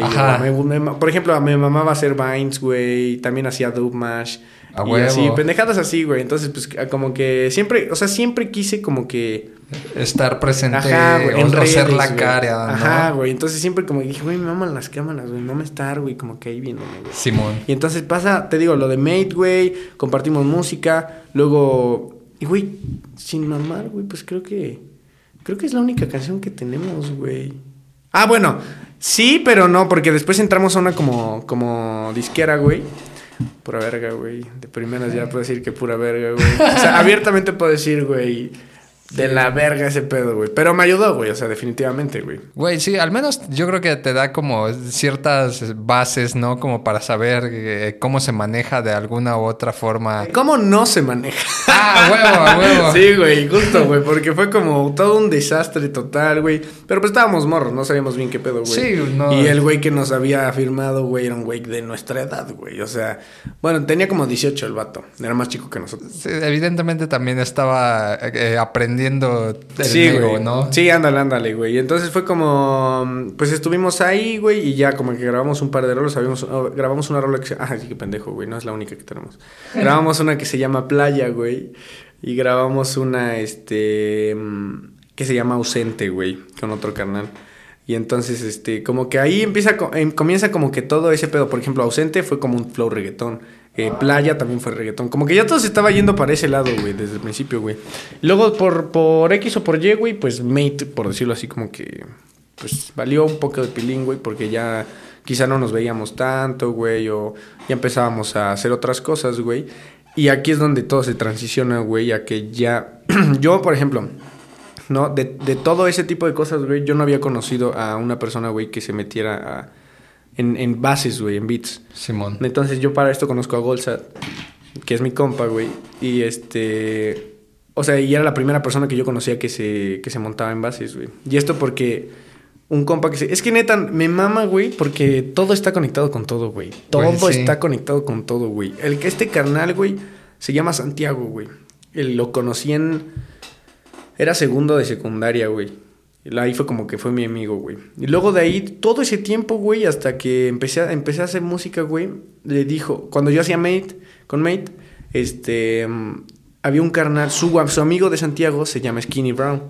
Por ejemplo, a mi mamá va a hacer Vines, güey. También hacía Dub Mash. A y huevo. así, pendejadas así, güey. Entonces, pues, como que siempre, o sea, siempre quise como que... Estar presente Ajá, güey, en o redes, la güey. cara, ¿no? Ajá, güey. Entonces siempre como que dije, güey, me maman las cámaras, güey. No me estar, güey, como que ahí viéndome, güey. Simón. Y entonces pasa, te digo, lo de Mate, güey, compartimos música, luego, y güey, sin mamar, güey, pues creo que, creo que es la única canción que tenemos, güey. Ah, bueno, sí, pero no, porque después entramos a una como, como disquera, güey. Pura verga, güey. De primeras ya puedo decir que pura verga, güey. O sea, abiertamente puedo decir, güey, de la verga ese pedo, güey. Pero me ayudó, güey, o sea, definitivamente, güey. Güey, sí, al menos yo creo que te da como ciertas bases, ¿no? Como para saber eh, cómo se maneja de alguna u otra forma. ¿Cómo no se maneja? Ah, huevo, huevo. Sí, güey, justo, güey, porque fue como todo un desastre total, güey. Pero pues estábamos morros, no sabíamos bien qué pedo, güey. Sí, no. Y el güey que nos había firmado, güey, era un güey de nuestra edad, güey. O sea, bueno, tenía como 18 el vato. Era más chico que nosotros. Sí, evidentemente también estaba eh, aprendiendo el sí, nego, güey. ¿no? Sí, ándale, ándale, güey. Y entonces fue como, pues estuvimos ahí, güey, y ya como que grabamos un par de rolas, habíamos, oh, grabamos una rola que se, ah, sí, qué pendejo, güey, no es la única que tenemos. grabamos una que se llama Playa, güey, y grabamos una, este, mm, que se llama Ausente, güey, con otro carnal. Y entonces, este, como que ahí empieza, em, comienza como que todo ese pedo. Por ejemplo, ausente fue como un flow reggaetón. Eh, playa también fue reggaetón. Como que ya todo se estaba yendo para ese lado, güey, desde el principio, güey. Luego, por, por X o por Y, güey, pues Mate, por decirlo así, como que, pues valió un poco de pilín, güey, porque ya quizá no nos veíamos tanto, güey, o ya empezábamos a hacer otras cosas, güey. Y aquí es donde todo se transiciona, güey, a que ya, yo, por ejemplo, ¿no? De, de todo ese tipo de cosas, güey, yo no había conocido a una persona, güey, que se metiera a- en, en bases, güey, en beats. Simón. Entonces yo para esto conozco a Golsat. que es mi compa, güey. Y este. O sea, y era la primera persona que yo conocía que se, que se montaba en bases, güey. Y esto porque un compa que se. Es que neta, me mama, güey, porque todo está conectado con todo, güey. Todo Güey, sí. está conectado con todo, güey. El que este carnal, güey, se llama Santiago, güey. Él lo conocí en. Era segundo de secundaria, güey. Ahí fue como que fue mi amigo, güey. Y luego de ahí, todo ese tiempo, güey, hasta que empecé a, empecé a hacer música, güey, le dijo, cuando yo hacía Mate, con Mate, este, mm, había un carnal, su, amigo de Santiago se llama Skinny Brown.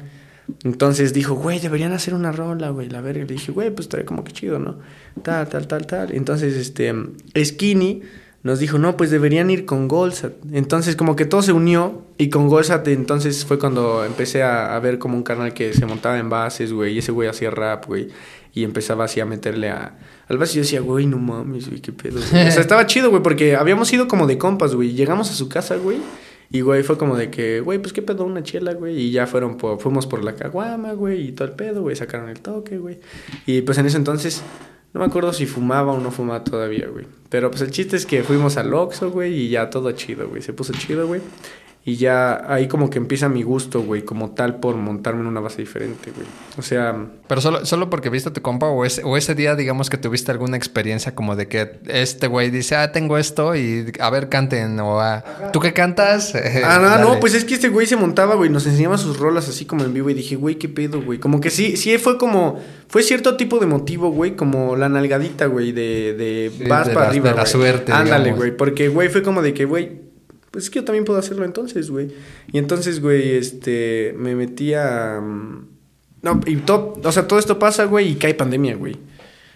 Entonces dijo, güey, deberían hacer una rola, güey, la verga. Le dije, güey, pues estaría como que chido, ¿no? Tal, tal, tal, tal. Entonces, este, Skinny nos dijo, no, pues deberían ir con Golsat. Entonces, como que todo se unió y con Golsat, entonces fue cuando empecé a, a ver como un canal que se montaba en bases, güey, y ese güey hacía rap, güey, y empezaba así a meterle a, al base. Y yo decía, güey, no mames, güey, qué pedo. güey". O sea, estaba chido, güey, porque habíamos ido como de compas, güey. Llegamos a su casa, güey. Y, güey, fue como de que, güey, pues qué pedo, una chela, güey. Y ya fueron por, fuimos por la caguama, güey, y todo el pedo, güey. Sacaron el toque, güey. Y pues en ese entonces, no me acuerdo si fumaba o no fumaba todavía, güey. Pero pues el chiste es que fuimos al Oxxo, güey, y ya todo chido, güey. Se puso chido, güey. Y ya ahí como que empieza mi gusto, güey, como tal por montarme en una base diferente, güey. O sea, Pero solo, solo porque viste a tu compa o ese, o ese día, digamos que tuviste alguna experiencia como de que este güey dice, ah, tengo esto y a ver, canten. O ah, ¿tú qué cantas? Ah, no, dale. no, pues es que este güey se montaba, güey, nos enseñaba sus rolas así como en vivo y dije, güey, qué pedo, güey. Como que sí, sí fue como, fue cierto tipo de motivo, güey, como la nalgadita, güey, de, de Sí, vas de para la- arriba. de la güey. suerte, Ándale, digamos. güey, porque, güey, fue como de que, güey, pues es que yo también puedo hacerlo entonces, güey. Y entonces, güey, este, me metí a... mm, No, y todo, o sea, todo esto pasa, güey, y cae pandemia, güey.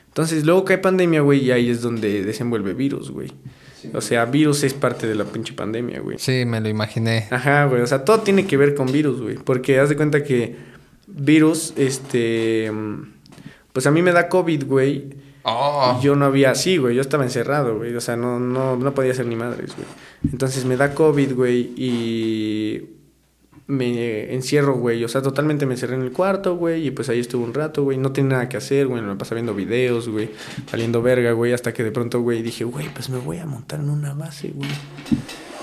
Entonces, luego cae pandemia, güey, y ahí es donde desenvuelve virus, güey. O sea, virus es parte de la pinche pandemia, güey. Sí, me lo imaginé. Ajá, güey. O sea, todo tiene que ver con virus, güey. Porque haz de cuenta que virus, este. mm, Pues a mí me da COVID, güey. Oh, yo no había. Sí, güey. Yo estaba encerrado, güey. O sea, no, no, no podía hacer ni madres, güey. Entonces me da COVID, güey. Y. Me encierro, güey. O sea, totalmente me encerré en el cuarto, güey. Y pues ahí estuve un rato, güey. No tenía nada que hacer, güey. Me pasaba viendo videos, güey. Valiendo verga, güey. Hasta que de pronto, güey, dije, güey, pues me voy a montar en una base, güey.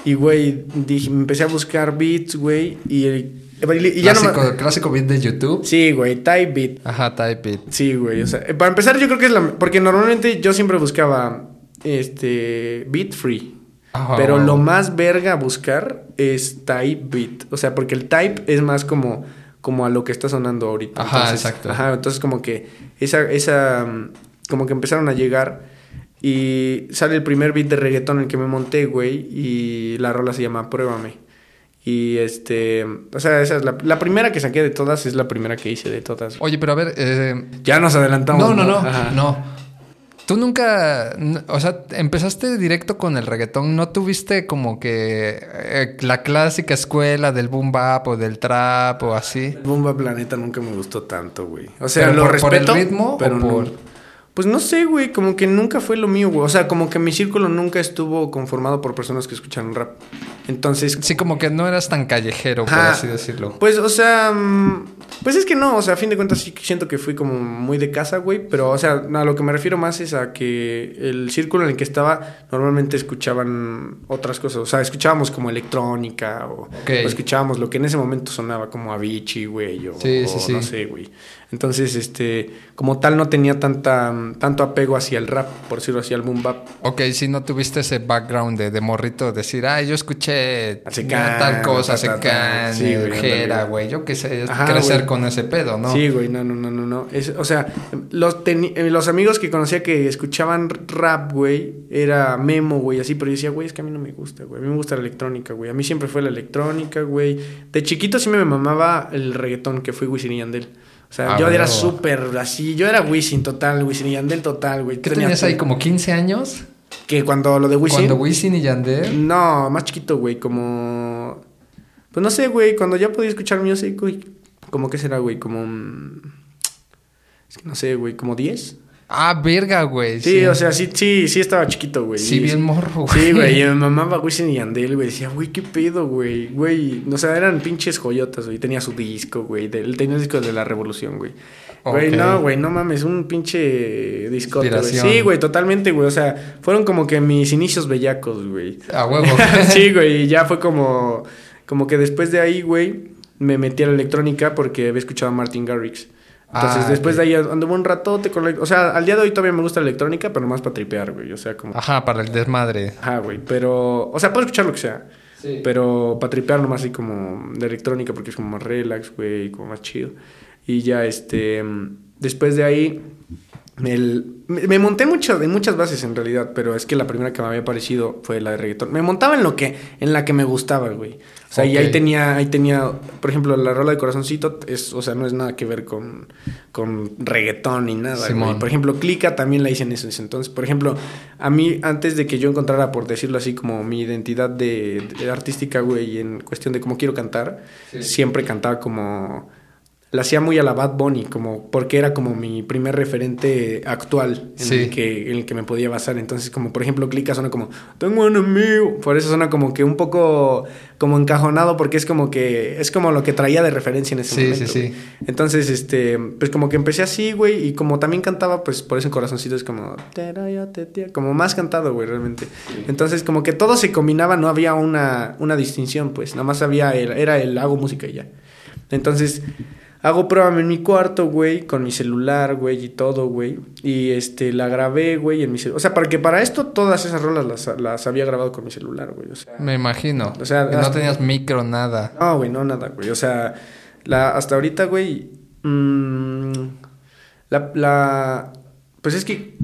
Y, güey, dije, empecé a buscar beats, güey. Y, y ya no clásico, me... clásico beat de YouTube. Sí, güey, type beat. Ajá, type it. Sí, güey. O sea, eh, para empezar, yo creo que es la. Porque normalmente yo siempre buscaba. Este. Beat free. Ajá. Pero lo más verga a buscar es type beat. O sea, porque el type es más como. Como a lo que está sonando ahorita. Ajá, Entonces, exacto. Ajá, entonces como que. Esa. esa como que empezaron a llegar. Y sale el primer beat de reggaetón en el que me monté, güey. Y la rola se llama Pruébame. Y este. O sea, esa es la, la primera que saqué de todas, es la primera que hice de todas. Oye, pero a ver, eh, Ya nos adelantamos. no, no, no, Ajá. no. Tú nunca, o sea, empezaste directo con el reggaetón, ¿no tuviste como que eh, la clásica escuela del boom bap o del trap o así? Bomba Planeta nunca me gustó tanto, güey. O sea, ¿Pero lo por- por el respeto. ritmo o pero no. Pues no sé, güey. Como que nunca fue lo mío, güey. O sea, como que mi círculo nunca estuvo conformado por personas que escucharon rap. Entonces, Sí, como que no eras tan callejero, por así decirlo. Pues, o sea, mm, pues es que no, o sea, a fin de cuentas sí siento que fui como muy de casa, güey, pero, o sea, a lo que me refiero más es a que el círculo en el que estaba normalmente escuchaban otras cosas, o sea, escuchábamos como electrónica o, o escuchábamos lo que en ese momento sonaba como Avicii, güey, o, Sí, o sí, sí. no sé, güey. Entonces, este, como tal no tenía tanta, tanto apego hacia el rap, por decirlo así, al boom bap. Ok, si no tuviste ese background de, de morrito, decir, ah, yo escuché tal cosa, ta. Secán, Sí, güey, yo qué sé, Ajá, crecer güey. con ese pedo, ¿no? Sí, güey, no, no, no, no, no. Es- o sea, los, eh, los amigos que conocía que escuchaban rap, güey, era Memo, güey, así, pero yo decía, güey, es que a mí no me gusta, güey. A mí me gusta la electrónica, güey. A mí siempre fue la electrónica, güey. De chiquito sí me mamaba el reggaetón que fue Wisin y Yandel. O sea, Ah, yo era súper así, yo era Wisin total, Wisin y Yandel total, güey. ¿Qué Tenía tenías ahí, como 15 años? Que cuando lo de Wisin... Cuando Wisin y Yandel... No, más chiquito, güey, como... Pues no sé, güey, cuando ya podía escuchar music, güey. ¿Cómo que será, güey? Como... mm, Es que no sé, güey, como 10. Ah, verga, güey. Sí, o sea, sí, sí, sí estaba chiquito, güey. Sí, Y- bien morro, güey. Sí, güey, y me mamaba Wisin y Yandel, güey. Decía, güey, qué pedo, güey. Güey, o sea, eran pinches joyotas, güey. Tenía su disco, güey. tenía el disco de la revolución, güey. Güey, no, güey, no mames, un pinche discote, güey. Sí, güey, totalmente, güey. O sea, fueron como que mis inicios bellacos, güey. A huevo. sí, güey, y ya fue como, como que después de ahí, güey, me metí a la electrónica porque había escuchado a Martin Garrix. Entonces, Ah, después de ahí anduve un ratote con la... O sea, al día de hoy todavía me gusta la electrónica, pero más para tripear, güey. O sea, como... Ajá, para el desmadre. Ajá, güey. Pero... O sea, puedo escuchar lo que sea. Sí. Pero para tripear nomás así como de electrónica porque es como más relax, güey, como más chido. Y ya, este... Después de ahí... el- me, monté mucho, en muchas bases en realidad, pero es que la primera que me había parecido fue la de reggaetón. Me montaba en lo que, en la que me gustaba, güey. O sea, y ahí tenía, ahí tenía, por ejemplo, la rola de corazoncito, es, o sea, no es nada que ver con, con reggaetón ni nada, Simón. güey. Por ejemplo, Clica también la hice en ese entonces. Por ejemplo, a mí, antes de que yo encontrara, por decirlo así, como mi identidad de, de artística, güey, en cuestión de cómo quiero cantar, Sí. siempre cantaba como... La hacía muy a la Bad Bunny, como, porque era como mi primer referente actual en, Sí. el que, en el que me podía basar. Entonces, como por ejemplo, Clica suena como, tengo un enemigo. Por eso suena como que un poco como encajonado, porque es como que, es como lo que traía de referencia en ese Sí, momento. sí, sí. güey. Entonces, este, pues como que empecé así, güey, y como también cantaba, pues por eso en corazoncito es como, como más cantado, güey, realmente. Entonces, como que todo se combinaba, no había una, una distinción, pues, nada más había, el, era el hago música y ya. Entonces, hago prueba en mi cuarto, güey, con mi celular, güey, y todo, güey, y este, la grabé, güey, en mi celular. O sea, para que para esto todas esas rolas las, las había grabado con mi celular, güey, o sea. Me imagino. O sea, Y no tenías micro, nada. No, güey, no, nada, güey. O sea, la, hasta ahorita, güey. mm, la, la. Pues es que.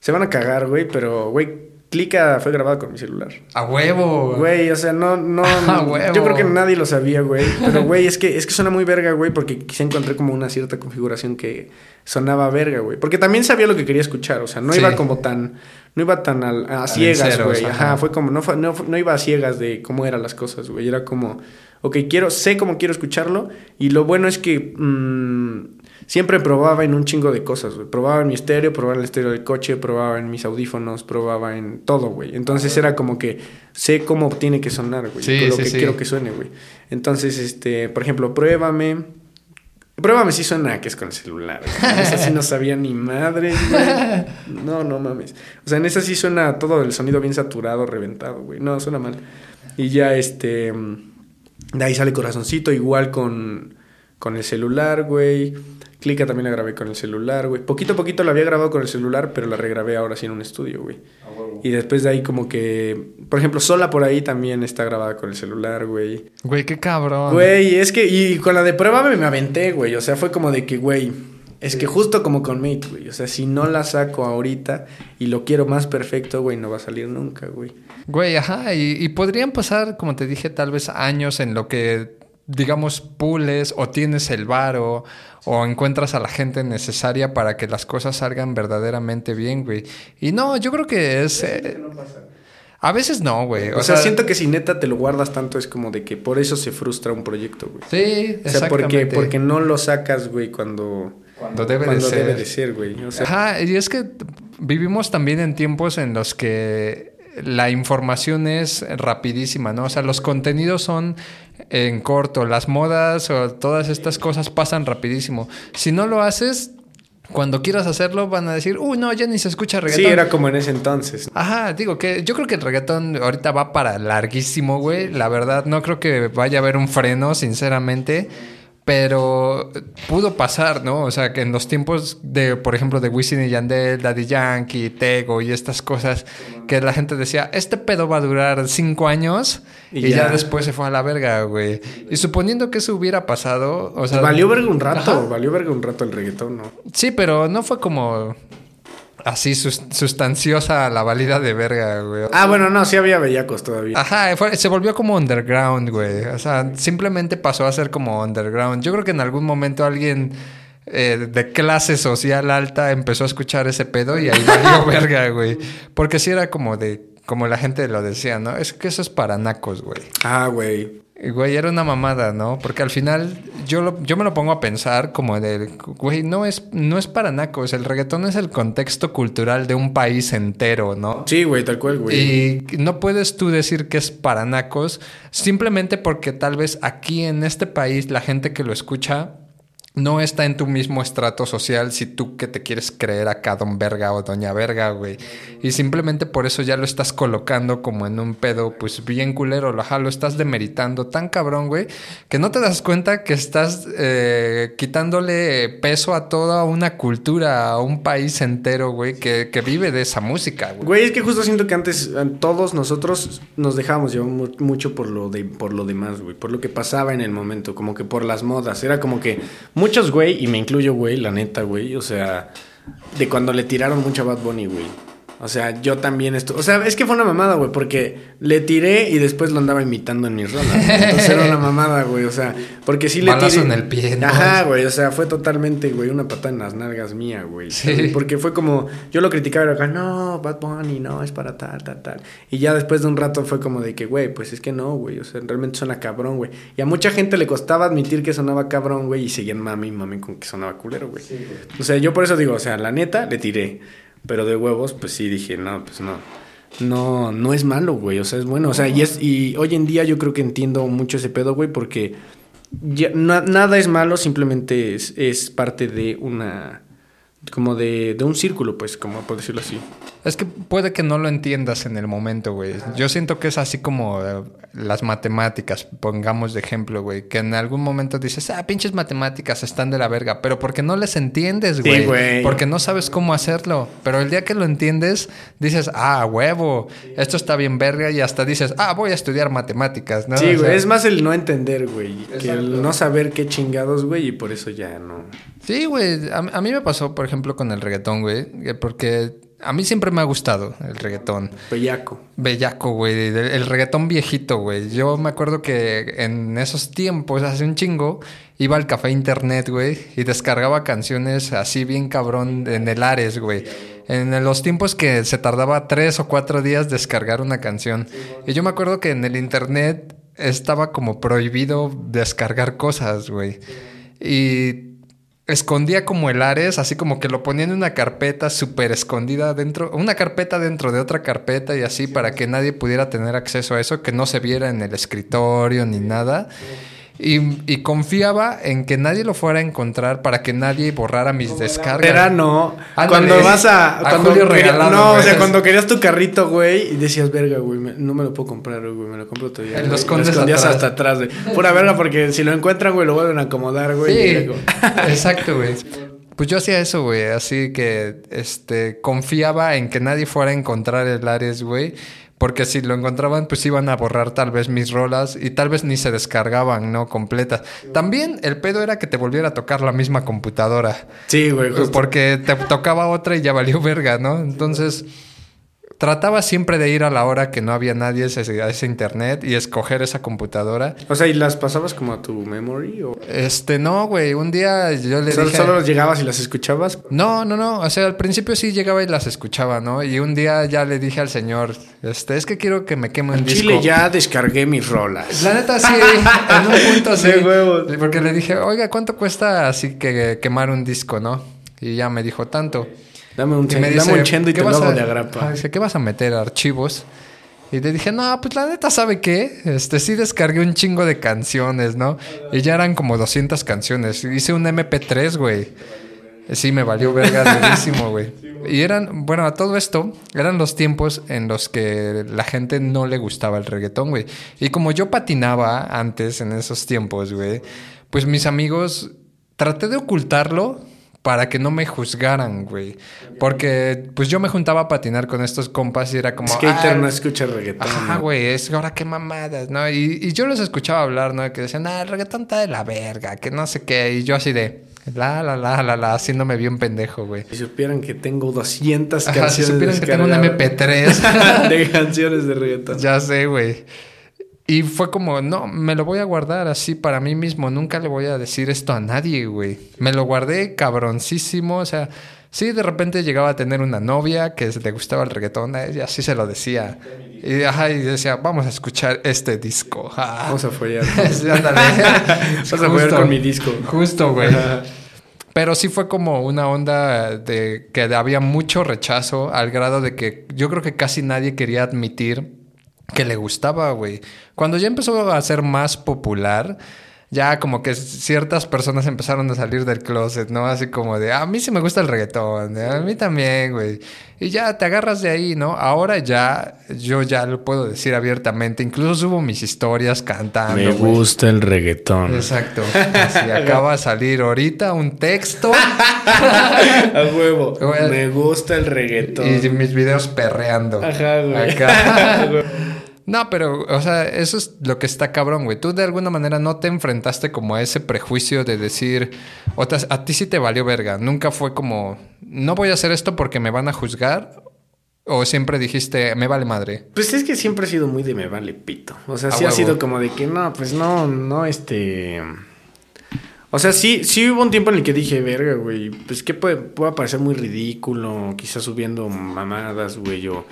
Se van a cagar, güey, pero, güey, Clica fue grabado con mi celular. A huevo. Güey, o sea, no, no. Ah, huevo. Yo creo que nadie lo sabía, güey. Pero, güey, es que, es que suena muy verga, güey, porque quizá encontré como una cierta configuración que sonaba verga, güey. Porque también sabía lo que quería escuchar, o sea, no Sí. iba como tan. No iba tan al- a ciegas, güey. ajá. Ajá, fue como, no, fue- no, no iba a ciegas de cómo eran las cosas, güey. Era como, ok, quiero, sé cómo quiero escucharlo. Y lo bueno es que mm, siempre probaba en un chingo de cosas, güey. Probaba en mi estéreo, probaba en el estéreo del coche, probaba en mis audífonos, probaba en todo, güey. Entonces era como que sé cómo tiene que sonar, güey. Sí, con lo sí, que sí. quiero que suene, güey. Entonces, este, por ejemplo, pruébame. Pruébame si suena que es con el celular. güey. En esa sí no sabía ni madre, güey. No, no mames. O sea, en esa sí suena todo el sonido bien saturado, reventado, güey. No, suena mal. Y ya, este. De ahí sale corazoncito, igual con, con el celular, güey. Clica también la grabé con el celular, güey. Poquito a poquito la había grabado con el celular, pero la regrabé ahora sí en un estudio, güey. Y después de ahí, como que. Por ejemplo, sola por ahí también está grabada con el celular, güey. Güey, qué cabrón. Güey, es que, y con la de prueba me, me aventé, güey. O sea, fue como de que, güey, es que justo como con Mate, güey. O sea, si no la saco ahorita y lo quiero más perfecto, güey, no va a salir nunca, güey. Güey, ajá. Y, y podrían pasar, como te dije, tal vez años en lo que, digamos, pules o tienes el varo o encuentras a la gente necesaria para que las cosas salgan verdaderamente bien, güey. Y no, yo creo que es... eh, a veces no, güey. O, sea, siento que si neta te lo guardas tanto es como de que por eso se frustra un proyecto, güey. Sí, O sea, porque, exactamente. porque no lo sacas, güey, cuando, Cuando debe cuando de ser. debe de ser, güey. O sea, Ajá, y es que vivimos también en tiempos en los que la información es rapidísima, ¿no? O sea, los contenidos son en corto, las modas o todas estas cosas pasan rapidísimo. Si no lo haces, cuando quieras hacerlo van a decir, uy, no, ya ni se escucha reggaetón. sí, era como en ese entonces. Ajá, digo que yo creo que el reggaetón ahorita va para larguísimo, güey. La verdad, no creo que vaya a haber un freno, sinceramente. Pero pudo pasar, ¿no? O sea, que en los tiempos de, por ejemplo, de Wisin y Yandel, Daddy Yankee, Tego y estas cosas, que la gente decía, este pedo va a durar cinco años y, Y ya. ya. después se fue a la verga, güey. Y suponiendo que eso hubiera pasado, o sea... valió verga un rato, Ajá. valió verga un rato el reggaetón, ¿no? Sí, pero no fue como así sus- sustanciosa la valida de verga, güey. Ah, bueno, no, sí había bellacos todavía. Ajá, fue- se volvió como underground, güey. O sea, simplemente pasó a ser como underground. Yo creo que en algún momento alguien eh, de clase social alta empezó a escuchar ese pedo y ahí valió verga, güey. Porque sí era como de, como la gente lo decía, ¿no? Es que eso es para nacos, güey. Ah, güey. Güey, era una mamada, ¿no? Porque al final yo, lo- yo me lo pongo a pensar como de, güey, no es, no es para nacos. El reggaetón es el contexto cultural de un país entero, ¿no? Sí, güey, tal cual, güey. Y no puedes tú decir que es para nacos simplemente porque tal vez aquí en este país la gente que lo escucha no está en tu mismo estrato social si tú que te quieres creer acá don verga o doña verga, güey. Y simplemente por eso ya lo estás colocando como en un pedo, pues bien culero, ajá, lo estás demeritando tan cabrón, güey, que no te das cuenta que estás eh, quitándole peso a toda una cultura, a un país entero, güey, que, que vive de esa música, güey. Güey, es que justo siento que antes eh, todos nosotros nos dejábamos llevar mu- mucho por lo, de, por lo demás, güey, por lo que pasaba en el momento, como que por las modas. Era como que muchos, güey, y me incluyo, güey, la neta, güey, o sea, de cuando le tiraron mucho a Bad Bunny, güey. O sea, yo también esto. O sea, es que fue una mamada, güey, porque le tiré y después lo andaba imitando en mis rolas. güey. Entonces era una mamada, güey. O sea, porque sí le Balazo tiré. en el pie, ¿no? Ajá, güey. O sea, fue totalmente, güey, una patada en las nalgas mía, güey. Sí. Porque fue como. Yo lo criticaba y era acá, no, Bad Bunny, no, es para tal, tal, tal. Y ya después de un rato fue como de que, güey, pues es que no, güey. O sea, realmente suena cabrón, güey. Y a mucha gente le costaba admitir que sonaba cabrón, güey. Y seguían mami, mami con que sonaba culero, güey. O sea, yo por eso digo, o sea, la neta, le tiré. Pero de huevos, pues sí dije, no, pues no. No, no es malo, güey. O sea, es bueno. O sea, y es, y hoy en día yo creo que entiendo mucho ese pedo, güey, porque ya, na- nada es malo, simplemente es, es parte de una. como de, de un círculo, pues, como por decirlo así. Es que puede que no lo entiendas en el momento, güey. Yo siento que es así como eh, las matemáticas, pongamos de ejemplo, güey. Que en algún momento dices, ah, pinches matemáticas están de la verga. Pero porque no les entiendes, Sí, güey. güey. porque no sabes cómo hacerlo. Pero el día que lo entiendes, dices, ah, huevo, esto está bien verga. Y hasta dices, ah, voy a estudiar matemáticas, ¿no? Sí, O güey. sea, Es más el no entender, güey. Que el no saber qué chingados, güey, y por eso ya no. Sí, güey. A, a mí me pasó, por ejemplo, con el reggaetón, güey. que Porque a mí siempre me ha gustado el reggaetón. Bellaco. Bellaco, güey. El, reggaetón viejito, güey. Yo me acuerdo que en esos tiempos, hace un chingo, iba al café internet, güey, y descargaba canciones así bien cabrón en el Ares, güey. En los tiempos que se tardaba tres o cuatro días descargar una canción. Y yo me acuerdo que en el internet estaba como prohibido descargar cosas, güey. Y escondía como el Ares, así como que lo ponía en una carpeta súper escondida dentro, una carpeta dentro de otra carpeta y así para que nadie pudiera tener acceso a eso, que no se viera en el escritorio ni nada. Y, y confiaba en que nadie lo fuera a encontrar para que nadie borrara mis descargas. Era no. Ándale. Cuando vas a. A cuando Julio quería- regalado, no, o sea, cuando querías tu carrito, güey, y decías, verga, güey, me- no me lo puedo comprar, güey, me lo compro todavía. Lo güey". escondes escondías atrás. hasta atrás, güey. Pura verga, porque si lo encuentran, güey, lo vuelven a acomodar, güey. Sí, exacto, güey. Pues yo hacía eso, güey. Así que, este, confiaba en que nadie fuera a encontrar el Ares, güey. Porque si lo encontraban, pues iban a borrar tal vez mis rolas y tal vez ni se descargaban, ¿no? Completas. También el pedo era que te volviera a tocar la misma computadora. Sí, güey, justo. Porque te tocaba otra y ya valió verga, ¿no? Entonces, trataba siempre de ir a la hora que no había nadie a ese, internet y escoger esa computadora. O sea, ¿y las pasabas como a tu memory? O, Este, no, güey. Un día yo le solo, dije... solo llegabas y las escuchabas? No, no, no. O sea, al principio sí llegaba y las escuchaba, ¿no? Y un día ya le dije al señor, este, es que quiero que me queme un En disco. Chile ya descargué mis rolas. La neta sí, en un punto sí. De huevos. Porque le dije, oiga, ¿cuánto cuesta así que quemar un disco, no? Y ya me dijo tanto. Dame un, Y me dame dice, un chendo y ¿qué te lo hago a- de agrapa. dice, ¿qué vas a meter? ¿Archivos? Y le dije, no, pues la neta, ¿sabe qué? Este, sí descargué un chingo de canciones, ¿no? Y ya eran como 200 canciones. Hice un MP3, güey. Sí, me valió verga durísimo, güey. Y eran, bueno, a todo esto, eran los tiempos en los que la gente no le gustaba el reggaetón, güey. Y como yo patinaba antes en esos tiempos, güey, pues mis amigos, traté de ocultarlo para que no me juzgaran, güey. Porque, pues yo me juntaba a patinar con estos compas y era como... Skater "Ah, no escucha reggaetón. Ajá, güey, es ahora qué mamadas, ¿no? Y, y yo los escuchaba hablar, ¿no? Que decían, ah, el reggaetón está de la verga, que no sé qué. Y yo así de, la, la, la, la, la, haciéndome bien pendejo, güey. Si supieran que tengo 200 Ajá, si canciones supieran que tengo un descargadas MP3. de canciones de reggaetón. ya sé, güey. Y fue como, no, me lo voy a guardar así para mí mismo. Nunca le voy a decir esto a nadie, güey. Me lo guardé cabroncísimo. O sea, sí, de repente llegaba a tener una novia que le gustaba el reggaetón. Y así se lo decía. Y, ajá, y decía, vamos a escuchar este disco. Ah. Vamos a follar. Sí. Vamos a follar con mi disco. Justo, güey. Pero sí fue como una onda de que había mucho rechazo al grado de que yo creo que casi nadie quería admitir que le gustaba, güey. Cuando ya empezó a ser más popular, ya como que ciertas personas empezaron a salir del closet, ¿no? Así como de, a mí sí me gusta el reggaetón, a mí también, güey. Y ya te agarras de ahí, ¿no? Ahora ya, yo ya lo puedo decir abiertamente, incluso subo mis historias cantando. Me gusta el reggaetón. Exacto. Así acaba de salir ahorita un texto. a huevo. Me gusta el reggaetón. Y mis videos perreando. Ajá, güey. Acá. No, pero, o sea, eso es lo que está cabrón, güey. Tú de alguna manera no te enfrentaste como a ese prejuicio de decir, o a ti sí te valió verga. Nunca fue como, no voy a hacer esto porque me van a juzgar. ¿O siempre dijiste, me vale madre? Pues es que siempre ha sido muy de me vale pito. O sea, sí ha sido como de que no, pues no, no, este. O sea, sí, sí hubo un tiempo en el que dije, verga, güey, pues que puede, puede parecer muy ridículo, quizás subiendo mamadas, güey, o,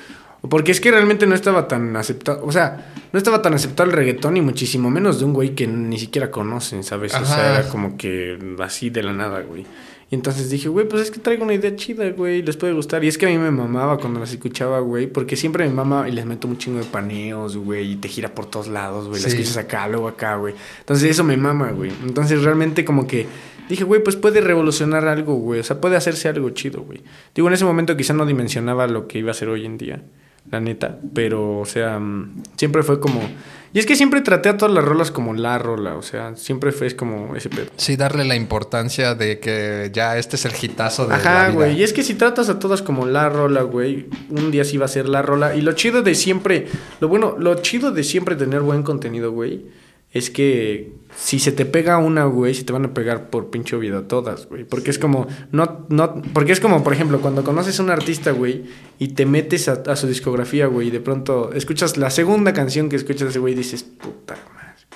porque es que realmente no estaba tan aceptado, o sea, no estaba tan aceptado el reggaetón y muchísimo menos de un güey que ni siquiera conocen, ¿sabes? O sea, era como que así de la nada, güey. Y entonces dije, güey, pues es que traigo una idea chida, güey, les puede gustar. Y es que a mí me mamaba cuando las escuchaba, güey, porque siempre me mama y les meto un chingo de paneos, güey, y te gira por todos lados, güey, las escuchas acá, luego acá, güey. Entonces eso me mama, güey. Entonces realmente como que dije, güey, pues puede revolucionar algo, güey, o sea, puede hacerse algo chido, güey. Digo, en ese momento quizá no dimensionaba lo que iba a ser hoy en día la neta. Pero, o sea, siempre fue como. Y es que siempre traté a todas las rolas como la rola, o sea, siempre fue como ese pedo. Sí, darle la importancia de que ya este es el hitazo de Ajá, güey. Y es que si tratas a todas como la rola, güey, un día sí va a ser la rola. Y lo chido de siempre, lo bueno, lo chido de siempre tener buen contenido, güey, es que si se te pega una, güey, si te van a pegar por pinche vida todas, güey. Porque es como, no, no, porque es como, por ejemplo, cuando conoces a un artista, güey, y te metes a, su discografía, güey, y de pronto escuchas la segunda canción que escuchas ese güey y dices, puta madre,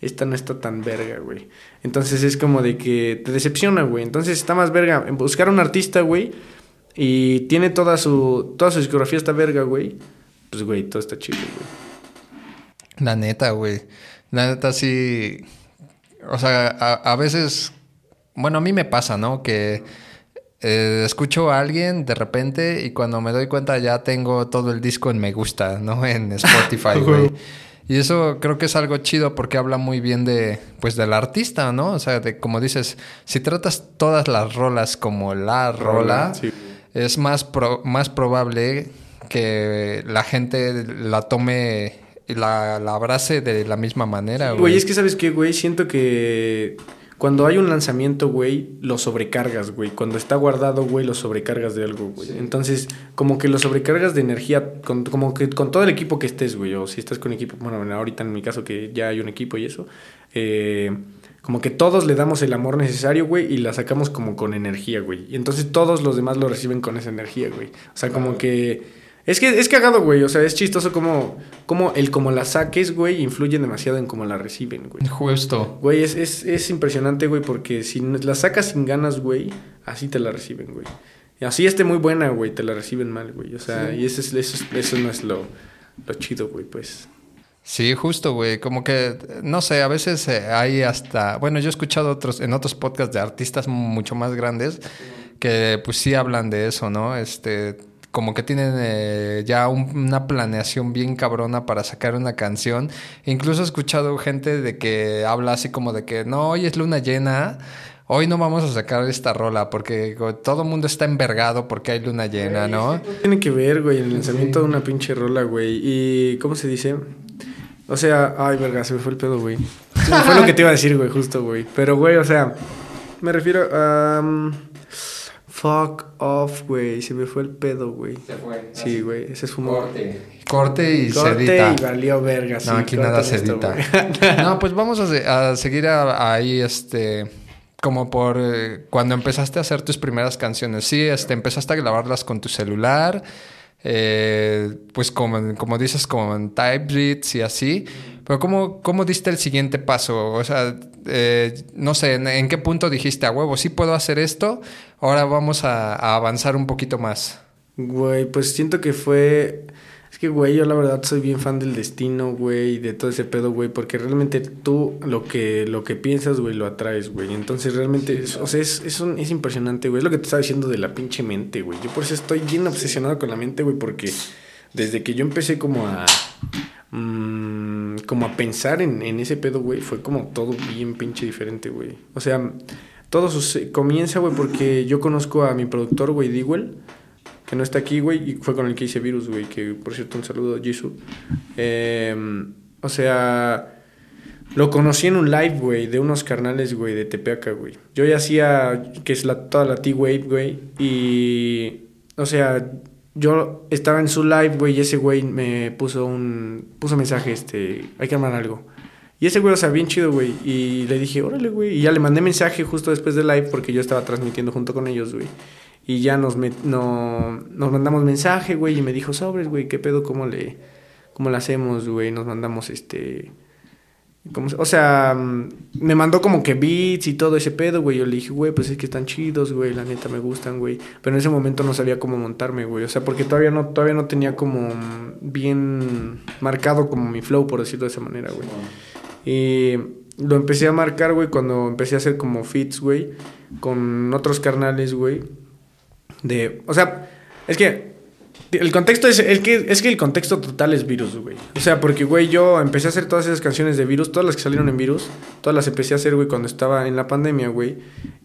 esta no está tan verga, güey. Entonces es como de que te decepciona, güey. Entonces está más verga en buscar a un artista, güey, y tiene toda su, toda su discografía esta verga, güey. Pues, güey, todo está chido, güey. La neta, güey. La neta sí. O sea, a, veces. Bueno, a mí me pasa, ¿no? Que eh, escucho a alguien de repente y cuando me doy cuenta ya tengo todo el disco en me gusta, ¿no? En Spotify, güey. Y eso creo que es algo chido porque habla muy bien de, pues, del artista, ¿no? O sea, de como dices, si tratas todas las rolas como la rola, es más, más probable que la gente la tome la, la abrace de la misma manera, güey. Güey, es que sabes qué, güey, siento que cuando hay un lanzamiento, güey, lo sobrecargas, güey. Cuando está guardado, güey, lo sobrecargas de algo, güey. Entonces, como que lo sobrecargas de energía, con, como que con todo el equipo que estés, güey. O si estás con equipo, bueno, ahorita en mi caso que ya hay un equipo y eso. Eh, como que todos le damos el amor necesario, güey, y la sacamos como con energía, güey. Y entonces todos los demás lo reciben con esa energía, güey. O sea, como que es que es cagado, güey. O sea, es chistoso como, como el como la saques, güey, influye demasiado en cómo la reciben, güey. Justo. Güey, es, es, es impresionante, güey, porque si la sacas sin ganas, güey, así te la reciben, güey. Y así esté muy buena, güey, te la reciben mal, güey. O sea, y eso, es, eso, eso no es lo, lo chido, güey, pues. Sí, justo, güey. Como que, no sé, a veces eh, hay hasta... Bueno, yo he escuchado otros, en otros podcasts de artistas mucho más grandes que pues sí hablan de eso, ¿no? Este, como que tienen eh, ya una planeación bien cabrona para sacar una canción. Incluso he escuchado gente de que habla así como de que no, hoy es luna llena. Hoy no vamos a sacar esta rola porque todo el mundo está envergado porque hay luna llena, ¿no? Tiene que ver, güey, el lanzamiento de una pinche rola, güey. Y, ¿cómo se dice? O sea, ay, verga, se me fue el pedo, güey. Se me fue lo que te iba a decir, güey, justo, güey. Pero, güey, o sea, me refiero a... Fuck off, güey. Se me fue el pedo, güey. Se fue. Sí, güey. Ese es un Corte. Corte y Corte y valió verga. No, aquí nada se edita. no, pues vamos a, seguir ahí, este... Como por eh, cuando empezaste a hacer tus primeras canciones. Sí, este, empezaste a grabarlas con tu celular. Eh, pues como, como dices, como en typebeats y así. Pero ¿cómo, ¿cómo diste el siguiente paso? O sea, eh, no sé, ¿en, qué punto dijiste, a huevo, sí puedo hacer esto? Ahora vamos a, avanzar un poquito más. Güey, pues siento que fue que, güey, yo la verdad soy bien fan del destino, güey, de todo ese pedo, güey, porque realmente tú lo que, lo que piensas, güey, lo atraes, güey. Entonces, realmente, o sea, es, es, es impresionante, güey. Es lo que te estaba diciendo de la pinche mente, güey. Yo por eso estoy bien obsesionado con la mente, güey, porque desde que yo empecé como a... Mmm, como a pensar en, en ese pedo, güey, fue como todo bien pinche diferente, güey. O sea, todo suce- comienza, güey, porque yo conozco a mi productor, güey, Dewell, que no está aquí, güey, y fue con el que hice Virus, güey, que por cierto, un saludo, Jisoo. Eh, o sea, lo conocí en un live, güey, de unos carnales, güey, de Tepeaca, güey. Yo ya hacía, que es la, toda la T-Wave, güey, y, o sea, yo estaba en su live, güey, y ese güey me puso un, puso mensaje, este, hay que armar algo. Y ese güey, o sea, bien chido, güey. Y le dije, órale, güey. Y ya le mandé mensaje justo después del live porque yo estaba transmitiendo junto con ellos, güey. Y ya nos, met- no, nos mandamos mensaje, güey. Y me dijo, sobres, güey, ¿qué pedo? ¿Cómo le, cómo le hacemos, güey? Nos mandamos este. ¿Cómo se- o sea, mm, me mandó como que beats y todo ese pedo, güey. Yo le dije, güey, pues es que están chidos, güey. La neta me gustan, güey. Pero en ese momento no sabía cómo montarme, güey. O sea, porque todavía no, todavía no tenía como mm, bien marcado como mi flow, por decirlo de esa manera, güey. Y lo empecé a marcar, güey, cuando empecé a hacer como fits, güey, con otros carnales, güey. De, o sea, es que el contexto es, el que, es que el contexto total es virus, güey. O sea, porque, güey, yo empecé a hacer todas esas canciones de virus, todas las que salieron en virus, todas las empecé a hacer, güey, cuando estaba en la pandemia, güey.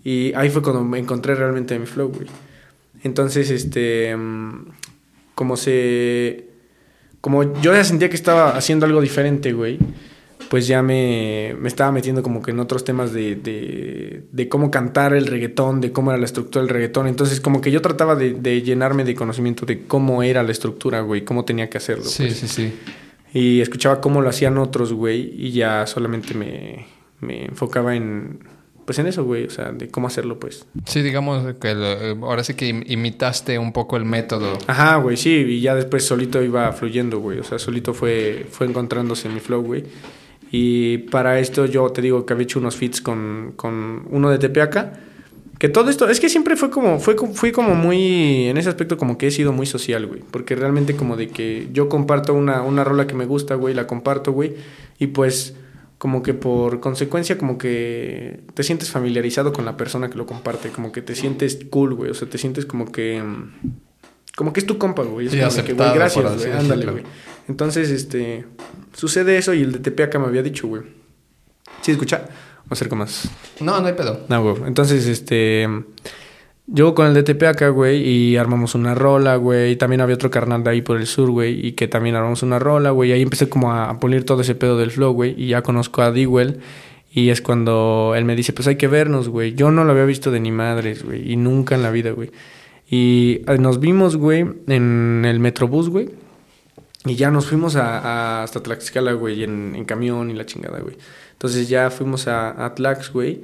Y ahí fue cuando me encontré realmente mi flow, güey. Entonces, este, mm, como se, como yo ya sentía que estaba haciendo algo diferente, güey, pues ya me, me estaba metiendo como que en otros temas de, de, de cómo cantar el reggaetón, de cómo era la estructura del reggaetón. Entonces, como que yo trataba de, de llenarme de conocimiento de cómo era la estructura, güey, cómo tenía que hacerlo. Sí, pues. sí, sí. Y escuchaba cómo lo hacían otros, güey, y ya solamente me, me enfocaba en, pues en eso, güey, o sea, de cómo hacerlo, pues. Sí, digamos que lo- eh, ahora sí que im- imitaste un poco el método. Ajá, güey, sí, y ya después solito iba fluyendo, güey, o sea, solito fue, fue encontrándose mi flow, güey. Y para esto yo te digo que había hecho unos feats con, con uno de Tepeaca. Que todo esto, es que siempre fue como, fue, fui como muy, en ese aspecto como que he sido muy social, güey. Porque realmente como de que yo comparto una, una rola que me gusta, güey, la comparto, güey. Y pues como que por consecuencia como que te sientes familiarizado con la persona que lo comparte. Como que te sientes cool, güey. O sea, te sientes como que... Como que es tu compa, güey. Es Sí, como que, güey, gracias, güey. Ándale, güey. Entonces, este... Sucede eso y el de Tepeaca me había dicho, güey. ¿Sí escucha? O acerco más. No, no hay pedo. No, güey. Entonces, este. Yo con el DTP acá, güey, y armamos una rola, güey. También había otro carnal de ahí por el sur, güey, y que también armamos una rola, güey. Y ahí empecé como a, a pulir todo ese pedo del flow, güey. Y ya conozco a Dewell. Y es cuando él me dice, pues hay que vernos, güey. Yo no lo había visto de ni madres, güey. Y nunca en la vida, güey. Y eh, nos vimos, güey, en el Metrobús, güey. Y ya nos fuimos a, a- hasta Tlaxcala, güey, en, en camión y la chingada, güey. Entonces ya fuimos a, a Tlax, güey.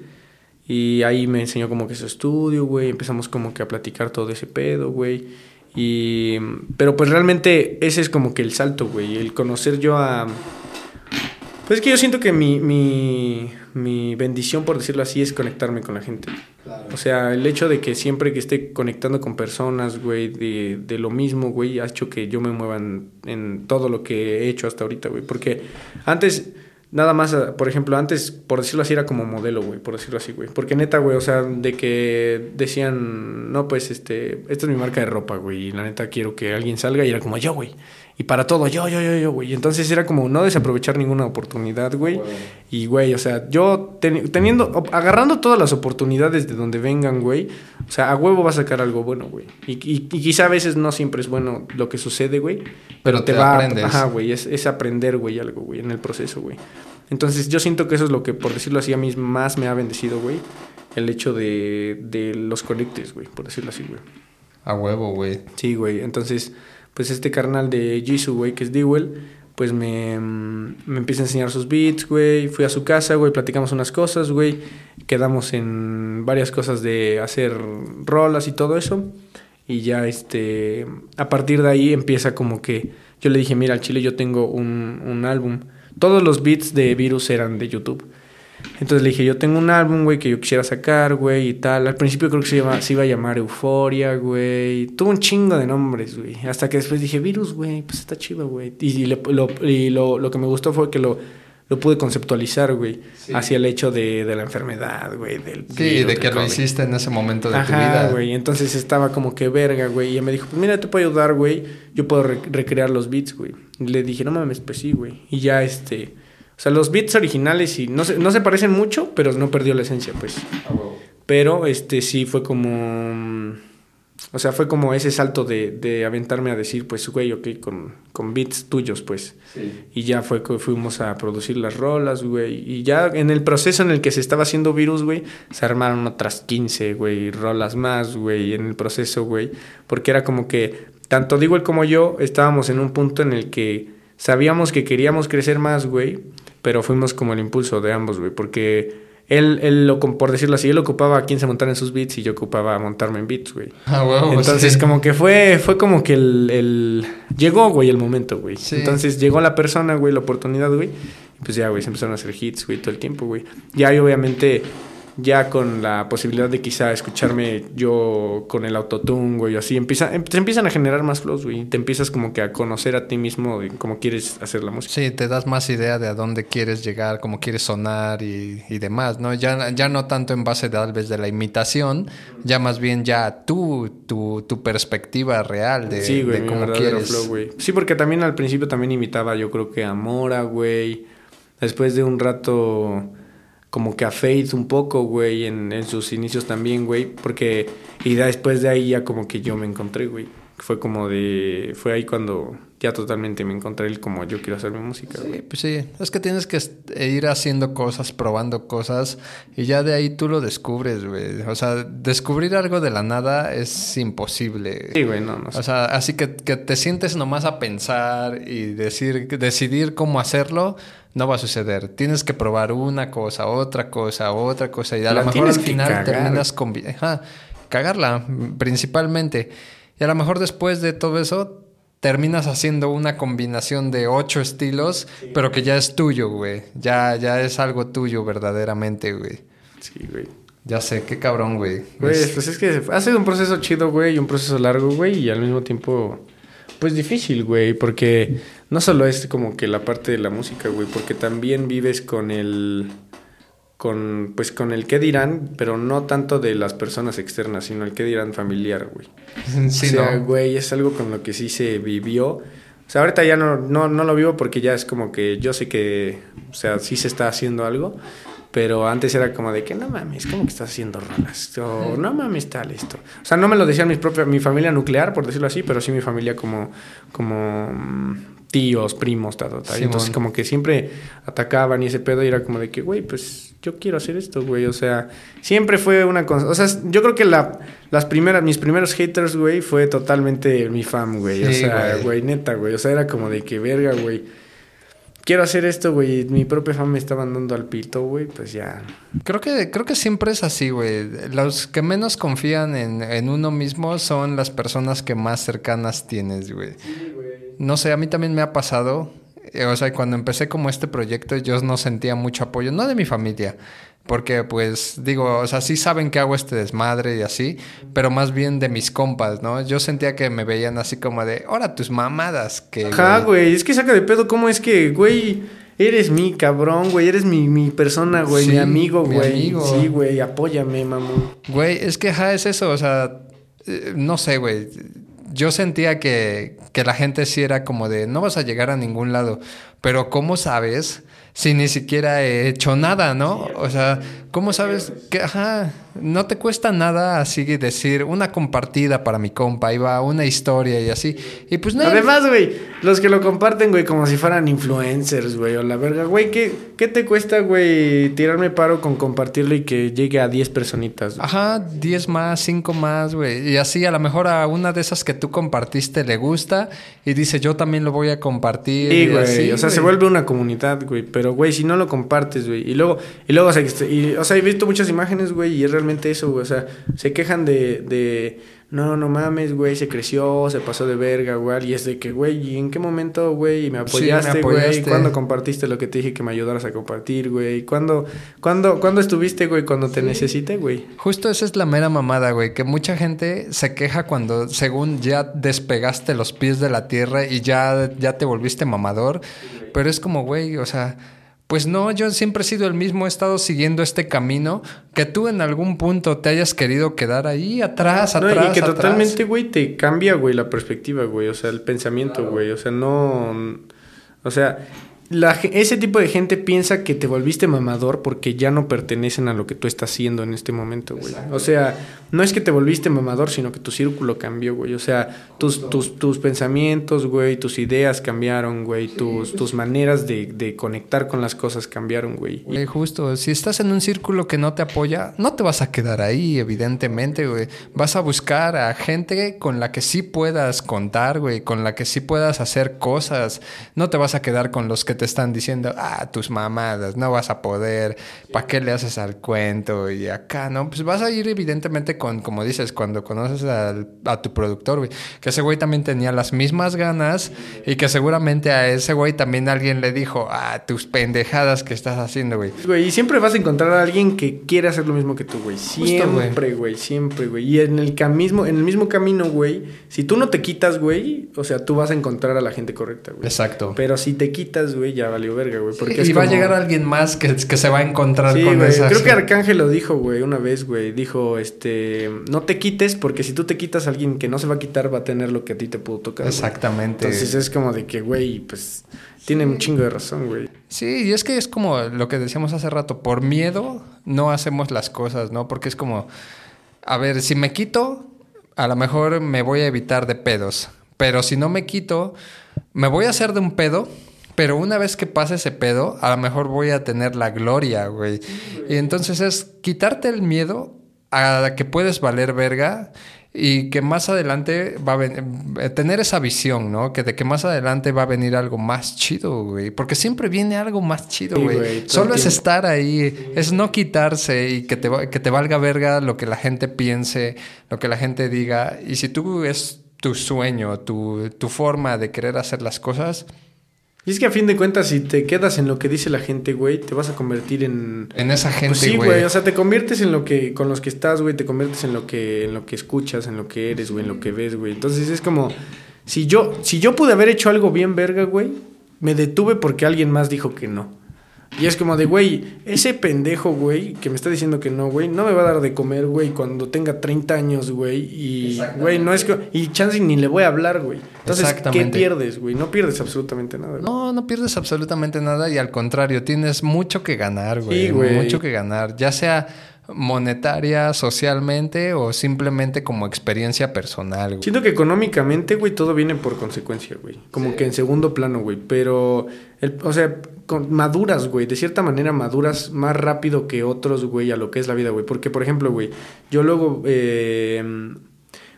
Y ahí me enseñó como que su estudio, güey. Empezamos como que a platicar todo ese pedo, güey. Y... Pero pues realmente ese es como que el salto, güey. El conocer yo a... Pues es que yo siento que mi, mi, mi bendición, por decirlo así, es conectarme con la gente. O sea, el hecho de que siempre que esté conectando con personas, güey, de, de lo mismo, güey, ha hecho que yo me mueva en, en todo lo que he hecho hasta ahorita, güey. Porque antes, nada más, por ejemplo, antes, por decirlo así, era como modelo, güey, por decirlo así, güey. Porque neta, güey, o sea, de que decían, no, pues, este, esta es mi marca de ropa, güey, y la neta quiero que alguien salga, y era como yo, güey. Y para todo, yo, yo, yo, yo, güey. Entonces era como no desaprovechar ninguna oportunidad, güey. Y, güey, o sea, yo teni- teniendo, agarrando todas las oportunidades de donde vengan, güey, o sea, a huevo va a sacar algo bueno, güey. Y, y, y quizá a veces no siempre es bueno lo que sucede, güey. Pero te va a- aprendes. Ajá, güey, es, es aprender, güey, algo, güey, en el proceso, güey. Entonces yo siento que eso es lo que, por decirlo así, a mí más me ha bendecido, güey. El hecho de, de los conectes, güey, por decirlo así, güey. A huevo, güey. Sí, güey. Entonces, pues este carnal de Jisoo, güey, que es Dewell, pues me, me empieza a enseñar sus beats, güey. Fui a su casa, güey, platicamos unas cosas, güey. Quedamos en varias cosas de hacer rolas y todo eso. Y ya, este, a partir de ahí empieza como que yo le dije, mira, al chile yo tengo un, un álbum. Todos los beats de Virus eran de YouTube. Entonces le dije, yo tengo un álbum, güey, que yo quisiera sacar, güey, y tal. Al principio creo que se, llama- se iba a llamar Euforia, güey. Tuvo un chingo de nombres, güey. Hasta que después dije, Virus, güey, pues está chido, güey. Y, y le- lo, y lo, lo que me gustó fue que lo, lo pude conceptualizar, güey. Sí. Hacia el hecho de, de la enfermedad, güey. Del Sí, virus, de del que lo hiciste en ese momento de tu Ajá, vida. güey. Entonces estaba como que verga, güey. Y ella me dijo, pues mira, te puedo ayudar, güey. Yo puedo re- recrear los beats, güey. Y le dije, no mames, pues sí, güey. Y ya este. O sea, los beats originales y no se, no se parecen mucho, pero no perdió la esencia, pues. Pero este sí fue como. O sea, fue como ese salto de, de aventarme a decir, pues, güey, ok, con, con beats tuyos, pues. Y ya fue que fuimos a producir las rolas, güey. Y ya en el proceso en el que se estaba haciendo virus, güey, se armaron otras 15, güey, rolas más, güey, en el proceso, güey. Porque era como que, tanto digo él como yo, estábamos en un punto en el que sabíamos que queríamos crecer más, güey pero fuimos como el impulso de ambos, güey, porque él, él lo, por decirlo así, él ocupaba a quien se montara en sus beats y yo ocupaba montarme en beats, güey. Ah, wow, Entonces, como que fue, fue como que el, el... Llegó, güey, el momento, güey. Entonces, llegó la persona, güey, la oportunidad, güey. Y pues ya, güey, se empezaron a hacer hits, güey, todo el tiempo, güey. Ya, y obviamente ya con la posibilidad de quizá escucharme yo con el autotune, güey, así, empieza, em, te empiezan a generar más flows, güey, te empiezas como que a conocer a ti mismo de cómo quieres hacer la música. Sí, te das más idea de a dónde quieres llegar, cómo quieres sonar y, y demás, ¿no? Ya, ya no tanto en base de, tal vez de la imitación, ya más bien ya tú, tu, tu perspectiva real de, sí, güey, de cómo quieres. Flow, güey. Sí, porque también al principio también imitaba yo creo que a Mora, güey. Después de un rato como que a Faith un poco, güey, en, en sus inicios también, güey, porque y después de ahí ya como que yo me encontré, güey. Fue como de, fue ahí cuando ya totalmente me encontré el como yo quiero hacer mi música. Sí, pues sí, es que tienes que ir haciendo cosas, probando cosas y ya de ahí tú lo descubres, güey. O sea, descubrir algo de la nada es imposible. Sí, güey, no, no. O sea, así que, que te sientes nomás a pensar y decir, decidir cómo hacerlo, no va a suceder. Tienes que probar una cosa, otra cosa, otra cosa y a lo mejor al final terminas con... cagarla principalmente. Y a lo mejor después de todo eso terminas haciendo una combinación de ocho estilos, pero que ya es tuyo, güey. Ya, ya es algo tuyo verdaderamente, güey. Sí, güey. Ya sé, qué cabrón, güey. Güey, pues es que ha sido un proceso chido, güey, y un proceso largo, güey, y al mismo tiempo, pues difícil, güey, porque no solo es como que la parte de la música, güey, porque también vives con el con pues con el qué dirán, pero no tanto de las personas externas, sino el qué dirán familiar, güey. Sí, o sea, güey, es algo con lo que sí se vivió. O sea, ahorita ya no, no, no lo vivo porque ya es como que yo sé que, o sea, sí se está haciendo algo, pero antes era como de que no mames, ¿cómo que estás haciendo rolas? O no mames, tal esto. O sea, no me lo decían mis propias, mi familia nuclear, por decirlo así, pero sí mi familia como, como mm, tíos, primos, tal, tal. Entonces, como que siempre atacaban y ese pedo y era como de que, güey, pues yo quiero hacer esto, güey. O sea, siempre fue una cosa. O sea, yo creo que la, las primeras, mis primeros haters, güey, fue totalmente mi fam, güey. o sea, güey, neta, güey. O sea, era como de que verga, güey quiero hacer esto, güey. Mi propia fama me estaba dando al pito, güey. Pues ya. Creo que, creo que siempre es así, güey. Los que menos confían en, en, uno mismo son las personas que más cercanas tienes, güey. Sí, güey. No sé, a mí también me ha pasado. Eh, o sea, cuando empecé como este proyecto, yo no sentía mucho apoyo, no de mi familia, porque pues digo, o sea, sí saben que hago este desmadre y así, pero más bien de mis compas, ¿no? Yo sentía que me veían así como de, ahora tus mamadas, que... Ajá, güey, es que saca de pedo, ¿cómo es que, güey? Eres mi cabrón, güey. Eres mi, mi persona, güey. mi amigo, güey. Sí, güey. Apóyame, mamón. Güey, es que, ja, es eso. O sea, eh, no sé, güey. Yo sentía que, que la gente sí era como de, no vas a llegar a ningún lado. Pero ¿cómo sabes si ni siquiera he hecho nada, ¿no? O sea, ¿cómo sabes que, ajá, no te cuesta nada así decir una compartida para mi compa, ahí va una historia y así. Y pues nada. Además, güey, los que lo comparten, güey, como si fueran influencers, güey, o la verga, güey, ¿qué, ¿qué te cuesta, güey, tirarme paro con compartirlo y que llegue a 10 personitas? Ajá, 10 más, 5 más, güey. Y así a lo mejor a una de esas que tú compartiste le gusta y dice, yo también lo voy a compartir. Sí, güey, o sea, se vuelve una comunidad, güey, pero, güey, si no lo compartes, güey, y luego, y luego, o sea, y, o sea, he visto muchas imágenes, güey, y es realmente eso, güey, o sea, se quejan de, de no, no mames, güey, se creció, se pasó de verga, güey. Y es de que, güey, ¿y en qué momento, güey, me apoyaste, güey? ¿Cuándo compartiste lo que te dije que me ayudaras a compartir, güey? ¿Cuándo, cuándo, ¿Cuándo estuviste, güey, cuando te necesité, güey? Justo esa es la mera mamada, güey, que mucha gente se queja cuando, según ya despegaste los pies de la tierra y ya, ya te volviste mamador. Pero es como, güey, o sea pues no, yo siempre he sido el mismo, he estado siguiendo este camino, que tú en algún punto te hayas querido quedar ahí atrás, atrás. No, y que totalmente, güey, te cambia, güey, la perspectiva, güey, o sea, el pensamiento, güey, o sea, no, o sea, la ese tipo de gente piensa que te volviste mamador porque ya no pertenecen a lo que tú estás haciendo en este momento, güey. O sea, no es que te volviste mamador, sino que tu círculo cambió, güey. O sea, tus, tus, tus pensamientos, güey, tus ideas cambiaron, güey. Tus, tus maneras de, de conectar con las cosas cambiaron, güey. Güey, justo, si estás en un círculo que no te apoya, no te vas a quedar ahí, evidentemente, güey. Vas a buscar a gente con la que sí puedas contar, güey, con la que sí puedas hacer cosas. No te vas a quedar con los que te están diciendo, ah, tus mamadas, no vas a poder, ¿para qué le haces al cuento? Y acá, ¿no? Pues vas a ir evidentemente con, como dices, cuando conoces al- a tu productor, güey, que ese güey también tenía las mismas ganas y que seguramente a ese güey también alguien le dijo, ah, tus pendejadas que estás haciendo, güey. Güey, y siempre vas a encontrar a alguien que quiere hacer lo mismo que tú, güey. güey. Siempre, güey, siempre, güey. Y en el, camismo, en el mismo camino, güey, si tú no te quitas, güey, o sea, tú vas a encontrar a la gente correcta, güey. Exacto. Pero si te quitas, güey, ya valió verga, güey. Porque y es va a como- llegar alguien más que, que se va a encontrar Sí, con güey. esa. Creo que Arcángel lo dijo, güey, una vez, güey. Dijo, este, no te quites porque si tú te quitas, alguien que no se va a quitar va a tener lo que a ti te pudo tocar. güey. Exactamente. Entonces es como de que, güey, pues, tiene un chingo de razón, güey. Sí, y es que es como lo que decíamos hace rato, por miedo no hacemos las cosas, ¿no? Porque es como, a ver, si me quito, a lo mejor me voy a evitar de pedos, pero si no me quito, me voy a hacer de un pedo, pero una vez que pase ese pedo, a lo mejor voy a tener la gloria, güey. Y entonces es quitarte el miedo a que puedes valer verga y que más adelante va a ven- eh, tener esa visión, ¿no? Que de que más adelante va a venir algo más chido, güey. Porque siempre viene algo más chido, Sí, güey. Solo es estar ahí, es no quitarse y que te, que te valga verga lo que la gente piense, lo que la gente diga. Y si tú es tu sueño, tu, tu forma de querer hacer las cosas, Y es que a fin de cuentas, si te quedas en lo que dice la gente, güey, te vas a convertir en... en esa gente, Pues sí, güey. güey, o sea, te conviertes en lo que, con los que estás, güey, te conviertes en lo que, en lo que escuchas, en lo que eres, güey, en lo que ves, güey. Entonces es como, si yo, si yo pude haber hecho algo bien verga, güey, me detuve porque alguien más dijo que no. Y es como de, güey, ese pendejo, güey, que me está diciendo que no, güey, no me va a dar de comer, güey, cuando tenga 30 años, güey. Y, güey, no es que... Y chance ni le voy a hablar, güey. Entonces, ¿qué pierdes, güey? No pierdes absolutamente nada, güey. No, no pierdes absolutamente nada y al contrario, tienes mucho que ganar, güey. Sí, güey. Mucho que ganar, ya sea monetaria, socialmente o simplemente como experiencia personal, güey. Siento que económicamente, güey, todo viene por consecuencia, güey. Como que en segundo plano, güey. Pero, el, o sea, con- maduras, güey. De cierta manera maduras más rápido que otros, güey, a lo que es la vida, güey. Porque, por ejemplo, güey, yo luego, eh,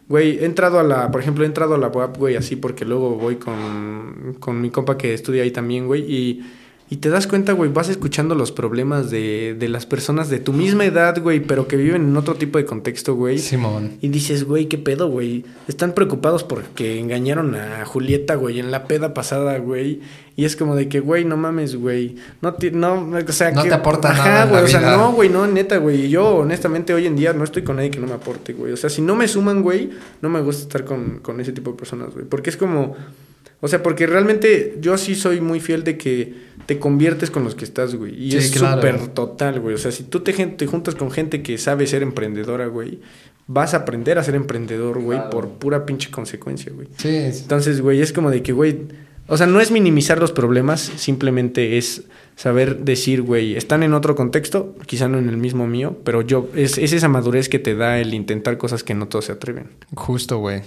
güey, he entrado a la, por ejemplo, he entrado a la UAP, güey, así porque luego voy con, con mi compa que estudia ahí también, güey. Y, y te das cuenta, güey, vas escuchando los problemas de, de las personas de tu misma edad, güey, pero que viven en otro tipo de contexto, güey. Simón. Y dices, güey, ¿qué pedo, güey? Están preocupados porque engañaron a Julieta, güey, en la peda pasada, güey. Y es como de que, güey, no mames, güey. No, ti- no, o sea, No que- te aporta Ajá, nada güey. O sea, no, güey, no, neta, güey. Yo, honestamente, hoy en día no estoy con nadie que no me aporte, güey. O sea, si no me suman, güey, no me gusta estar con, con ese tipo de personas, güey. Porque es como. O sea, porque realmente yo sí soy muy fiel de que te conviertes con los que estás, güey. Y Sí, es claro. súper total, güey. O sea, si tú te, te juntas con gente que sabe ser emprendedora, güey, vas a aprender a ser emprendedor, güey, Claro. por pura pinche consecuencia, güey. Sí, Entonces, güey, es como de que, güey, o sea, no es minimizar los problemas, simplemente es saber decir, güey, están en otro contexto, quizá no en el mismo mío, pero yo, es, es esa madurez que te da el intentar cosas que no todos se atreven. justo, güey.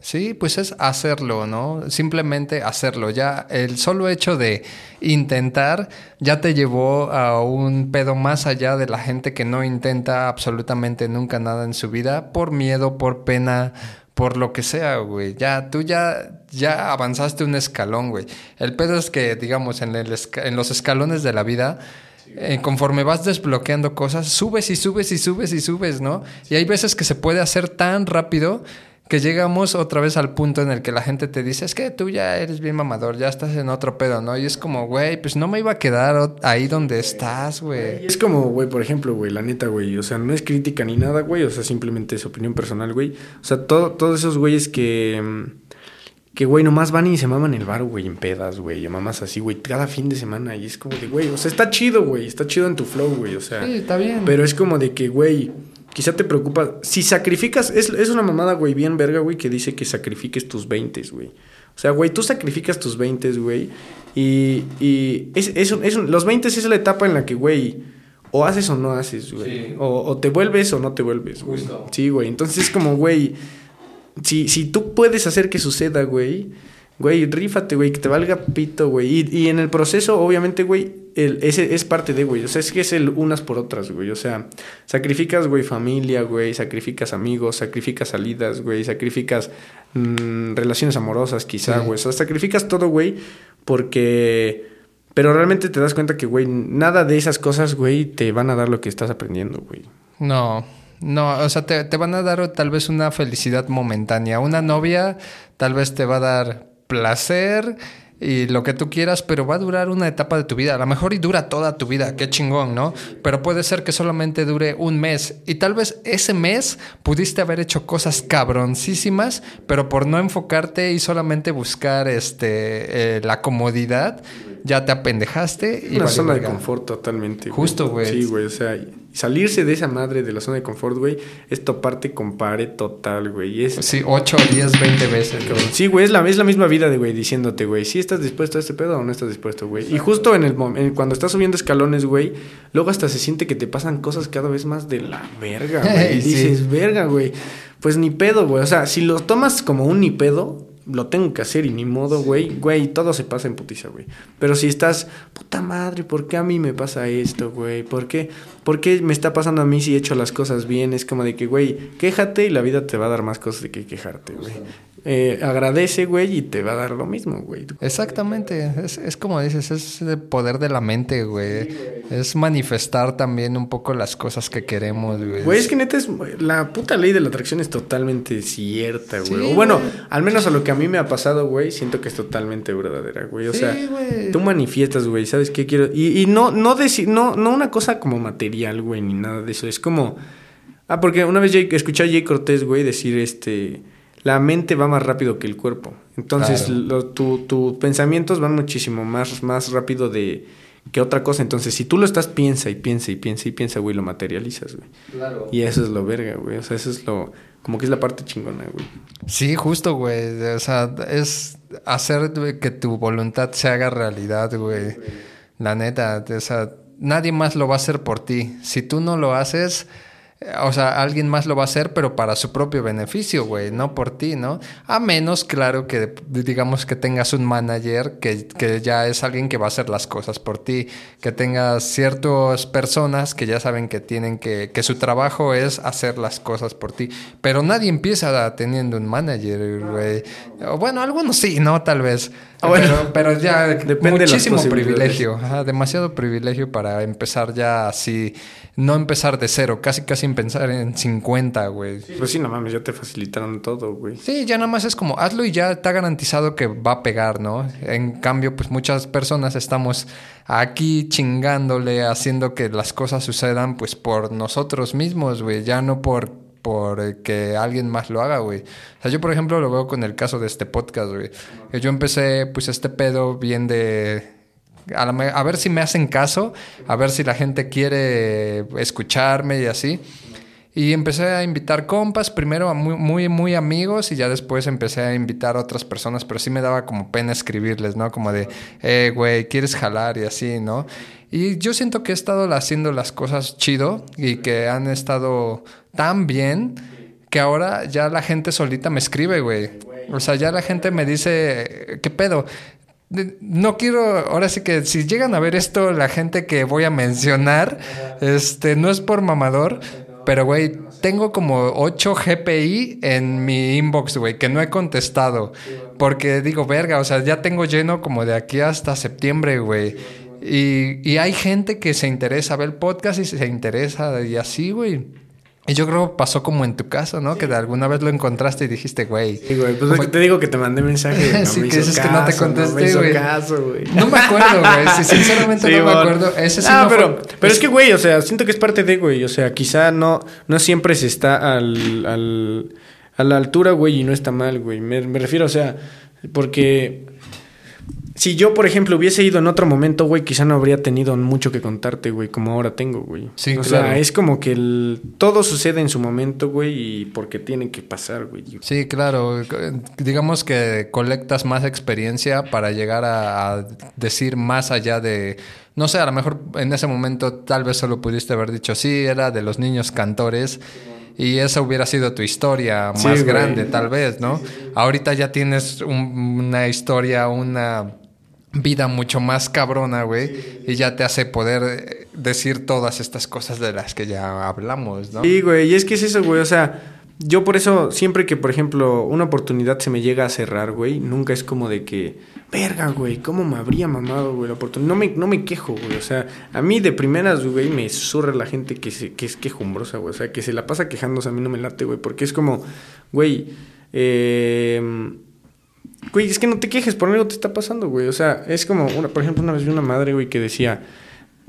Sí, pues es hacerlo, ¿no? Simplemente hacerlo. Ya el solo hecho de intentar ya te llevó a un pedo más allá de la gente que no intenta absolutamente nunca nada en su vida por miedo, por pena, por lo que sea, güey. Ya tú ya ya avanzaste un escalón, güey. El pedo es que digamos en el en los escalones de la vida eh, conforme vas desbloqueando cosas, subes y subes y subes y subes, ¿no? Y hay veces que se puede hacer tan rápido que llegamos otra vez al punto en el que la gente te dice, es que tú ya eres bien mamador, ya estás en otro pedo, ¿no? Y es como, güey, pues no me iba a quedar ahí donde estás, güey. es como, güey, por ejemplo, güey, la neta, güey, o sea, no es crítica ni nada, güey, o sea, simplemente es opinión personal, güey. O sea, todo, todos esos güeyes que, mm, que, güey, nomás van y se maman el bar, güey, en pedas, güey, o mamas así, güey, cada fin de semana, y es como de, güey, o sea, está chido, güey, está chido en tu flow, güey, o sea, Sí, está bien. pero es como de que, güey, quizá te preocupa, si sacrificas, es, es una mamada, güey, bien verga, güey, que dice que sacrifiques tus 20, güey. O sea, güey, tú sacrificas tus 20, güey, Y, y es, es, es los 20 es la etapa en la que, güey, o haces o no haces, güey. Sí. O, o te vuelves o no te vuelves, güey. Justo. Sí, güey. Entonces es como, güey, si, si tú puedes hacer que suceda, güey, güey, rífate, güey, que te valga pito, güey. Y, y en el proceso, obviamente, güey, el, ese es parte de, güey. O sea, es que es el unas por otras, güey. O sea, sacrificas, güey, familia, güey, sacrificas amigos, sacrificas salidas, güey, sacrificas mm, relaciones amorosas, quizá, Sí. güey. O sea, sacrificas todo, güey, porque... Pero realmente te das cuenta que, güey, nada de esas cosas, güey, te van a dar lo que estás aprendiendo, güey. No, no, o sea, te, te van a dar tal vez una felicidad momentánea. Una novia tal vez te va a dar placer y lo que tú quieras, pero va a durar una etapa de tu vida. A lo mejor y dura toda tu vida, qué chingón, ¿no? Pero puede ser que solamente dure un mes y tal vez ese mes pudiste haber hecho cosas cabroncísimas, pero por no enfocarte y solamente buscar este eh, la comodidad, ya te apendejaste y Una zona de confort totalmente. Justo, güey. Sí, güey. O sea, y salirse de esa madre de la zona de confort, güey, es toparte con pared total, güey. Y es. Sí, 8, 10, 20 veces. güey. Sí, güey, es la, es la misma vida de, güey, diciéndote, güey, si estás dispuesto a este pedo o no estás dispuesto, güey. Y justo en el en- cuando estás subiendo escalones, güey, luego hasta se siente que te pasan cosas cada vez más de la verga, güey. Y Sí. dices, verga, güey. Pues ni pedo, güey. O sea, si lo tomas como un ni pedo, lo tengo que hacer y ni modo, güey. Güey, todo se pasa en putiza, güey. Pero si estás, puta madre, ¿por qué a mí me pasa esto, güey? ¿Por qué, ¿Por qué me está pasando a mí si he hecho las cosas bien? Es como de que, güey, quéjate y la vida te va a dar más cosas de que quejarte, güey. Eh, agradece, güey, y te va a dar lo mismo, güey. Exactamente, es, es como dices, es el poder de la mente, güey. Es manifestar también un poco las cosas que queremos, güey. Güey, es que neta es. La puta ley de la atracción es totalmente cierta, güey. Sí, o bueno, güey. al menos a lo que a mí me ha pasado, güey, siento que es totalmente verdadera, güey. O Sí, sea, güey. tú manifiestas, güey, ¿sabes qué quiero? Y, y no, no decir, no, no una cosa como material, güey, ni nada de eso. Es como. Ah, porque una vez escuché a Jay Cortés, güey, decir este. La mente va más rápido que el cuerpo. Entonces, Claro. lo- tu- tus pensamientos van muchísimo más, más rápido de que otra cosa. Entonces, si tú lo estás, piensa y piensa y piensa y piensa, güey, lo materializas, güey. Claro. Y eso es lo verga, güey. O sea, eso es lo. Como que es la parte chingona, güey. Sí, justo, güey. O sea, es hacer güey, que tu voluntad se haga realidad, güey. La neta, o sea, nadie más lo va a hacer por ti. Si tú no lo haces, o sea, alguien más lo va a hacer, pero para su propio beneficio, güey, no por ti, ¿no? A menos, claro, que digamos que tengas un manager que, que ya es alguien que va a hacer las cosas por ti, que tengas ciertas personas que ya saben que tienen que, que su trabajo es hacer las cosas por ti, pero nadie empieza teniendo un manager, güey. Bueno, algunos sí, ¿no? Tal vez. Ah, bueno. pero, pero ya Depende de muchísimo posibilidades. privilegio, ajá, demasiado privilegio para empezar ya así, no empezar de cero, casi casi empezar en 50, güey. Pues sí, no mames, ya te facilitaron todo, güey. Sí, ya nada más es como hazlo y ya está garantizado que va a pegar, ¿no? En cambio, pues muchas personas estamos aquí chingándole, haciendo que las cosas sucedan pues por nosotros mismos, güey, ya no por por eh, que alguien más lo haga, güey. O sea, yo por ejemplo lo veo con el caso de este podcast, güey. Yo empecé pues este pedo bien de a, la a ver si me hacen caso, a ver si la gente quiere escucharme y así. Y empecé a invitar compas, primero a muy, muy, muy amigos y ya después empecé a invitar a otras personas, pero sí me daba como pena escribirles, ¿no? Como de, eh, güey, ¿quieres jalar? Y así, ¿no? Y yo siento que he estado haciendo las cosas chido y que han estado tan bien que ahora ya la gente solita me escribe, güey. O sea, ya la gente me dice, ¿qué pedo? No quiero, ahora sí que si llegan a ver esto, la gente que voy a mencionar, este, no es por mamador, pero güey, tengo como 8 GPI en mi inbox, güey, que no he contestado. Porque digo, verga, o sea, ya tengo lleno como de aquí hasta septiembre, güey. Y, y hay gente que se interesa, ve el podcast y se interesa y así, güey. Y yo creo que pasó como en tu caso, ¿no? Que de alguna vez lo encontraste y dijiste, güey. Sí, güey, pues es que te digo que te mandé mensaje. No Sí, me que dices que no te caso, contesté, No me güey. caso, güey. No me acuerdo, güey. Sí, sinceramente Sí, no me mon. acuerdo. Ese sí Ah, no pero, fue- pero es que, güey, o sea, siento que es parte de, güey. O sea, quizá no, no siempre se está al, al, a la altura, güey, y no está mal, güey. Me, me refiero, o sea, porque si yo, por ejemplo, hubiese ido en otro momento, güey, quizá no habría tenido mucho que contarte, güey, como ahora tengo, güey. Sí, o claro. sea, es como que el, todo sucede en su momento, güey, y porque tiene que pasar, güey. Sí, claro. Digamos que colectas más experiencia para llegar a, a decir más allá de... No sé, a lo mejor en ese momento tal vez solo pudiste haber dicho, sí, era de los niños cantores. Y esa hubiera sido tu historia Sí, más güey. grande, tal vez, ¿no? Ahorita ya tienes un- una historia, una vida mucho más cabrona, güey. Y ya te hace poder eh, decir todas estas cosas de las que ya hablamos, ¿no? Sí, güey, y es que es eso, güey, o sea, yo por eso, siempre que, por ejemplo, una oportunidad se me llega a cerrar, güey, nunca es como de que, verga, güey, ¿cómo me habría mamado, güey, la oportunidad? No me, no me quejo, güey, o sea, a mí de primeras, güey, me surra la gente que, se, que es quejumbrosa, güey, o sea, que se la pasa quejándose, a mí no me late, güey, porque es como, güey, eh... Güey, es que no te quejes, por algo te está pasando, güey. O sea, es como, una, por ejemplo, una vez vi una madre, güey, que decía,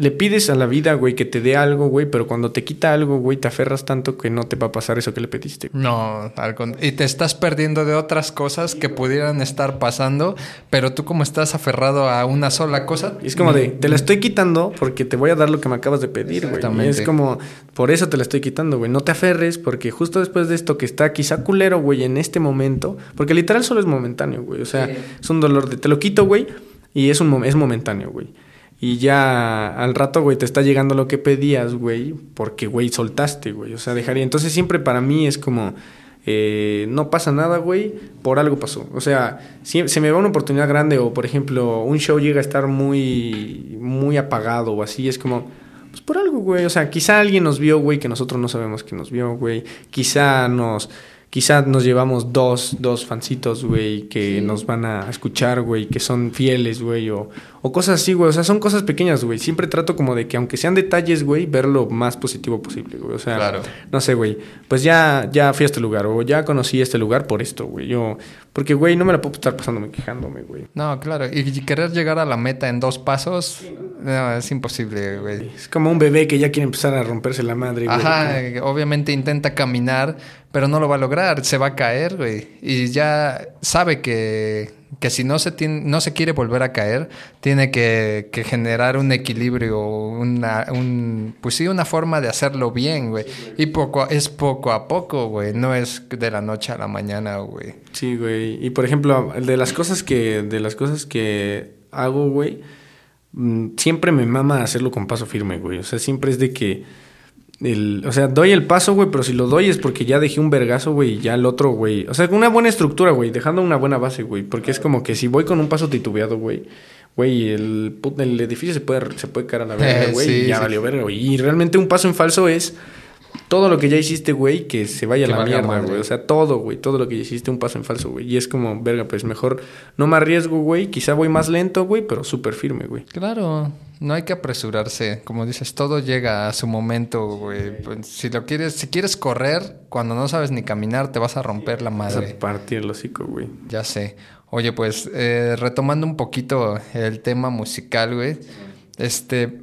le pides a la vida, güey, que te dé algo, güey, pero cuando te quita algo, güey, te aferras tanto que no te va a pasar eso que le pediste. No, al y te estás perdiendo de otras cosas que pudieran estar pasando, pero tú como estás aferrado a una sola cosa. Y es como de, te la estoy quitando porque te voy a dar lo que me acabas de pedir, güey. Exactamente. Es como, por eso te la estoy quitando, güey. No te aferres porque justo después de esto que está quizá culero, güey, en este momento, porque literal solo es momentáneo, güey. O sea, Sí. es un dolor de, te lo quito, güey, y es, un, es momentáneo, güey. Y ya al rato, güey, te está llegando lo que pedías, güey, porque, güey, soltaste, güey. O sea, dejaría. Entonces siempre para mí es como, eh, no pasa nada, güey, por algo pasó. O sea, si se me va una oportunidad grande o, por ejemplo, un show llega a estar muy, muy apagado o así, es como, pues por algo, güey. O sea, quizá alguien nos vio, güey, que nosotros no sabemos que nos vio, güey. Quizá nos... Quizá nos llevamos dos, dos fancitos, güey, que nos van a escuchar, güey, que son fieles, güey, o, o cosas así, güey. O sea, son cosas pequeñas, güey. Siempre trato como de que, aunque sean detalles, güey, ver lo más positivo posible, güey. O sea, Claro. no sé, güey. Pues ya, ya fui a este lugar, o ya conocí este lugar por esto, güey. Yo, porque, güey, no me la puedo estar pasándome quejándome, güey. No, claro. Y querer llegar a la meta en dos pasos, no, es imposible, güey. Es como un bebé que ya quiere empezar a romperse la madre, güey. Ajá, obviamente intenta caminar, pero no lo va a lograr, se va a caer, güey. Y ya sabe que, que si no se, tiene, no se quiere volver a caer, tiene que, que generar un equilibrio, una, un, pues sí, una forma de hacerlo bien, güey. Y poco, a- es poco a poco, güey, no es de la noche a la mañana, güey. Sí, güey. Y por ejemplo, de las cosas que, de las cosas que hago, güey, siempre me mama hacerlo con paso firme, güey. O sea, siempre es de que, el, o sea, doy el paso, güey, pero si lo doy es porque ya dejé un vergazo, güey, y ya el otro, güey. O sea, con una buena estructura, güey, dejando una buena base, güey. Porque es como que si voy con un paso titubeado, güey, güey, el, el edificio se puede, se puede caer a la verga, Eh, güey, sí, y ya sí. valió verga, güey. Y realmente un paso en falso es todo lo que ya hiciste, güey, que se vaya Que a la mierda, güey. O sea, todo, güey, todo lo que hiciste, un paso en falso, güey. Y es como, verga, pues mejor no me arriesgo, güey. Quizá voy más lento, güey, pero súper firme, güey. Claro, no hay que apresurarse. Como dices, todo llega a su momento, güey. Pues, si lo quieres, si quieres correr, cuando no sabes ni caminar, te vas a romper la Vas madre. a partir el hocico, güey. Ya sé. Oye, pues eh, retomando un poquito el tema musical, güey. Este,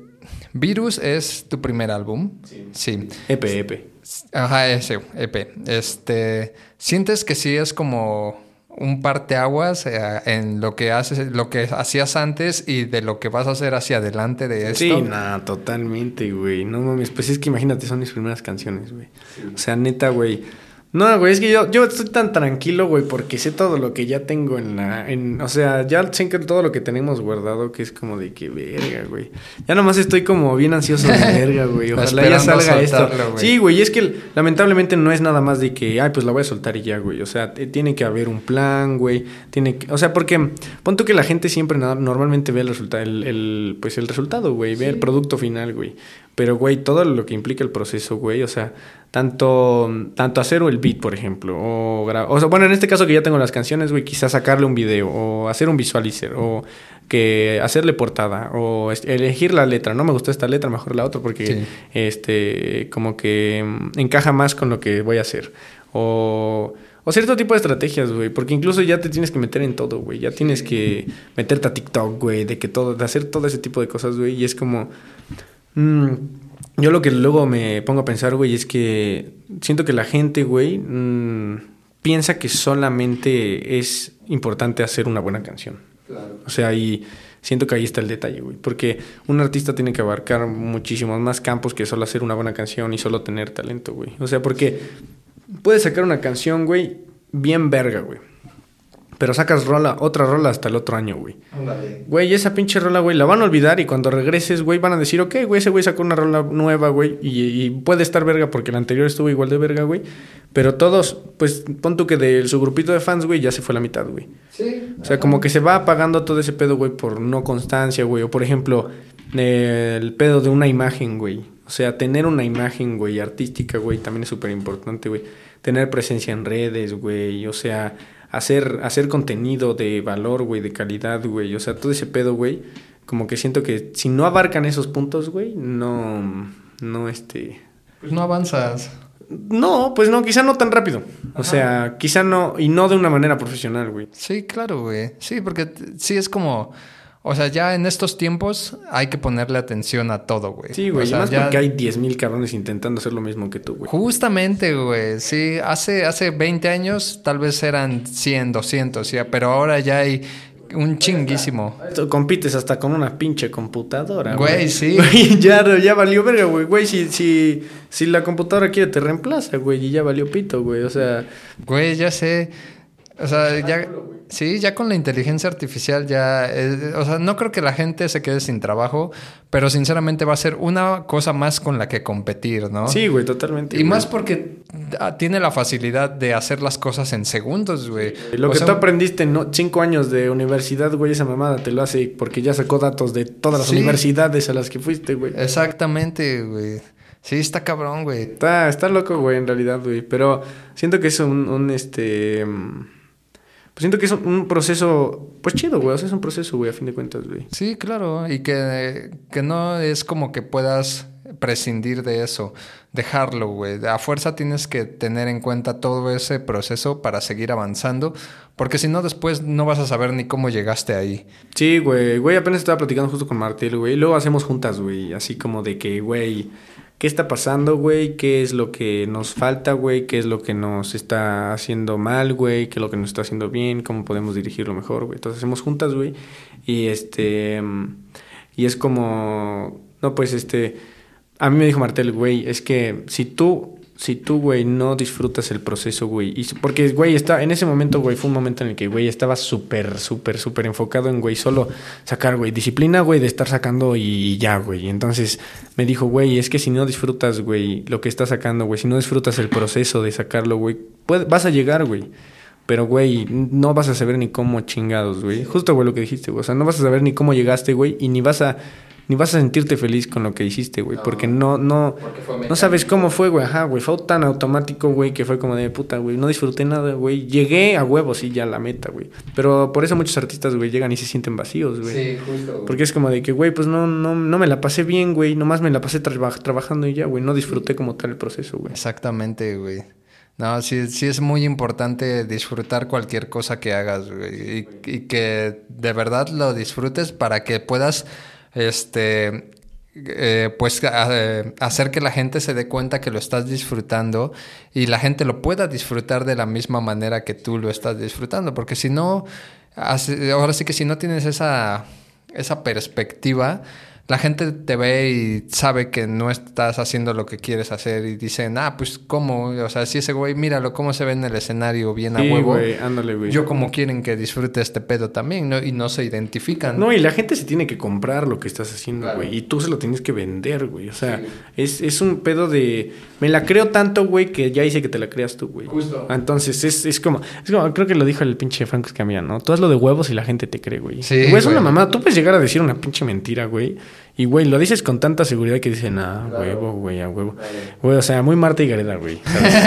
Virus es tu primer álbum. Sí. Epe, epe. Ajá, ese, EP. Este, ¿sientes que sí es como un parteaguas eh, en lo que haces, lo que hacías antes y de lo que vas a hacer hacia adelante de esto? Sí, nada, totalmente, güey. No mames, pues es que imagínate, son mis primeras canciones, güey. O sea, neta, güey. No, güey, es que yo, yo estoy tan tranquilo, güey, porque sé todo lo que ya tengo en la... En, o sea, ya sé que todo lo que tenemos guardado, que es como de que verga, güey. Ya nomás estoy como bien ansioso de verga, güey. Ojalá ya salga esto. güey. Sí, güey, es que lamentablemente no es nada más de que, ay, pues la voy a soltar y ya, güey. O sea, tiene que haber un plan, güey. Tiene que, o sea, porque pon tú que la gente siempre normalmente ve el resultado, el, el, pues el resultado, güey, ve el producto final, güey. Pero, güey, todo lo que implica el proceso, güey, o sea, tanto, tanto hacer el beat, por ejemplo, o, o sea, bueno, en este caso que ya tengo las canciones, güey, quizás sacarle un video, o hacer un visualizer, o que hacerle portada, o elegir la letra. No me gustó esta letra, mejor la otra, porque Sí. este, como que encaja más con lo que voy a hacer. O, o cierto tipo de estrategias, güey. Porque incluso ya te tienes que meter en todo, güey. Ya tienes que meterte a TikTok, güey. De que todo, de hacer todo ese tipo de cosas, güey. Y es como. Mm, yo lo que luego me pongo a pensar, güey, es que siento que la gente, güey, mm, piensa que solamente es importante hacer una buena canción. O sea, y siento que ahí está el detalle, güey. Porque un artista tiene que abarcar muchísimos más campos que solo hacer una buena canción y solo tener talento, güey. O sea, porque puedes sacar una canción, güey, bien verga, güey. Pero sacas rola, otra rola hasta el otro año, güey. Güey, esa pinche rola, güey, la van a olvidar y cuando regreses, güey, van a decir, ok, güey, ese güey sacó una rola nueva, güey, y, y, puede estar verga porque la anterior estuvo igual de verga, güey. Pero todos, pues, pon tú que de su grupito de fans, güey, ya se fue la mitad, güey. Sí. O sea, como que se va apagando todo ese pedo, güey, por no constancia, güey. O por ejemplo, eh, el pedo de una imagen, güey. O sea, tener una imagen, güey, artística, güey, también es súper importante, güey. Tener presencia en redes, güey. O sea, hacer, hacer contenido de valor, güey, de calidad, güey. O sea, todo ese pedo, güey. Como que siento que si no abarcan esos puntos, güey, no, no, este... Pues no avanzas. No, pues no, quizá no tan rápido. O sea, quizá no, y no de una manera profesional, güey. Sí, claro, güey. Sí, porque sí es como... O sea, ya en estos tiempos hay que ponerle atención a todo, güey. Sí, güey. O sea, más ya- porque hay 10.000 cabrones intentando hacer lo mismo que tú, güey. Justamente, güey. Sí, hace, hace 20 años tal vez eran 100, 200, ya, pero ahora ya hay un chinguísimo. Tú compites hasta con una pinche computadora, Güey, sí. Güey, ya, ya valió verga, güey. Güey, si, si, si la computadora quiere te reemplaza, güey, y ya valió pito, güey. O sea, Güey, ya sé. O sea, ya. Sí, ya con la inteligencia artificial ya. eh, o sea, no creo que la gente se quede sin trabajo, pero sinceramente va a ser una cosa más con la que competir, ¿no? sí, güey, totalmente. Y güey. más porque ah, tiene la facilidad de hacer las cosas en segundos, güey. Lo O que sea, tú aprendiste en no- cinco años de universidad, güey, esa mamada te lo hace porque ya sacó datos de todas las Sí. universidades a las que fuiste, güey. Exactamente, güey. Sí, está cabrón, güey. Está, está loco, güey, en realidad, güey. Pero siento que es un, un, este... mm, Pues siento que es un, proceso, pues chido, güey. O sea, es un proceso, güey, a fin de cuentas, güey. Sí, claro, y que, que no es como que puedas prescindir de eso, dejarlo, güey. A fuerza tienes que tener en cuenta todo ese proceso para seguir avanzando, porque si no después no vas a saber ni cómo llegaste ahí. Sí, güey. Güey, apenas estaba platicando justo con Martel, güey. Y luego hacemos juntas, güey. Así como de que, güey, ¿qué está pasando, güey? ¿Qué es lo que nos falta, güey? ¿Qué es lo que nos está haciendo mal, güey? ¿Qué es lo que nos está haciendo bien? ¿Cómo podemos dirigirlo mejor, güey? Entonces hacemos juntas, güey. Y este... Y es como... No, pues este... A mí me dijo Martel, güey, es que si tú... Si tú, güey, no disfrutas el proceso, güey. y- Porque, güey, está, en ese momento, güey, fue un momento en el que, güey, estaba súper, súper, súper enfocado en, güey, solo sacar, güey, disciplina, güey, de estar sacando y ya, güey. Y Entonces me dijo, güey, es que si no disfrutas, güey, lo que estás sacando, güey, si no disfrutas el proceso de sacarlo, güey, vas a llegar, güey. Pero, güey, no vas a saber ni cómo chingados, güey. Justo, güey, lo que dijiste, güey. O sea, no vas a saber ni cómo llegaste, güey, y ni vas a... Ni vas a sentirte feliz con lo que hiciste, güey. Porque no, no, no sabes cómo fue, güey. Ajá, güey. Fue tan automático, güey, que fue como de puta, güey. No disfruté nada, güey. Llegué a huevo, sí, ya a la meta, güey. Pero por eso muchos artistas, güey, llegan y se sienten vacíos, güey. justo. Porque es como de que, güey, pues no, no, no me la pasé bien, güey. Nomás me la pasé traba- trabajando y ya, güey. No disfruté como tal el proceso, güey. Exactamente, güey. No, sí, sí es muy importante disfrutar cualquier cosa que hagas, güey. Y, y que de verdad lo disfrutes para que puedas, este, eh, pues eh, hacer que la gente se dé cuenta que lo estás disfrutando y la gente lo pueda disfrutar de la misma manera que tú lo estás disfrutando. Porque si no, ahora sí que si no tienes esa, esa perspectiva, la gente te ve y sabe que no estás haciendo lo que quieres hacer y dicen, ah, pues cómo, o sea, si ese güey, míralo cómo se ve en el escenario bien a Sí, huevo. güey, ándale, güey. Yo como quieren que disfrute este pedo también, ¿no? Y no se identifican. No, y la gente se tiene que comprar lo que estás haciendo, Claro. güey. Y tú se lo tienes que vender, güey. O sea, es, es un pedo de... Me la creo tanto, güey, que ya hice que te la creas tú, güey. Justo. Entonces, es, es como... Es como, creo que lo dijo el pinche Franco Escamilla, ¿no? Tú haz lo de huevos y la gente te cree, güey. Sí, Güey, es una mamada. Tú puedes llegar a decir una pinche mentira, güey. Y, güey, lo dices con tanta seguridad que dicen, ah, huevo, güey, a huevo. Güey, o sea, muy Marta y Gareda, güey.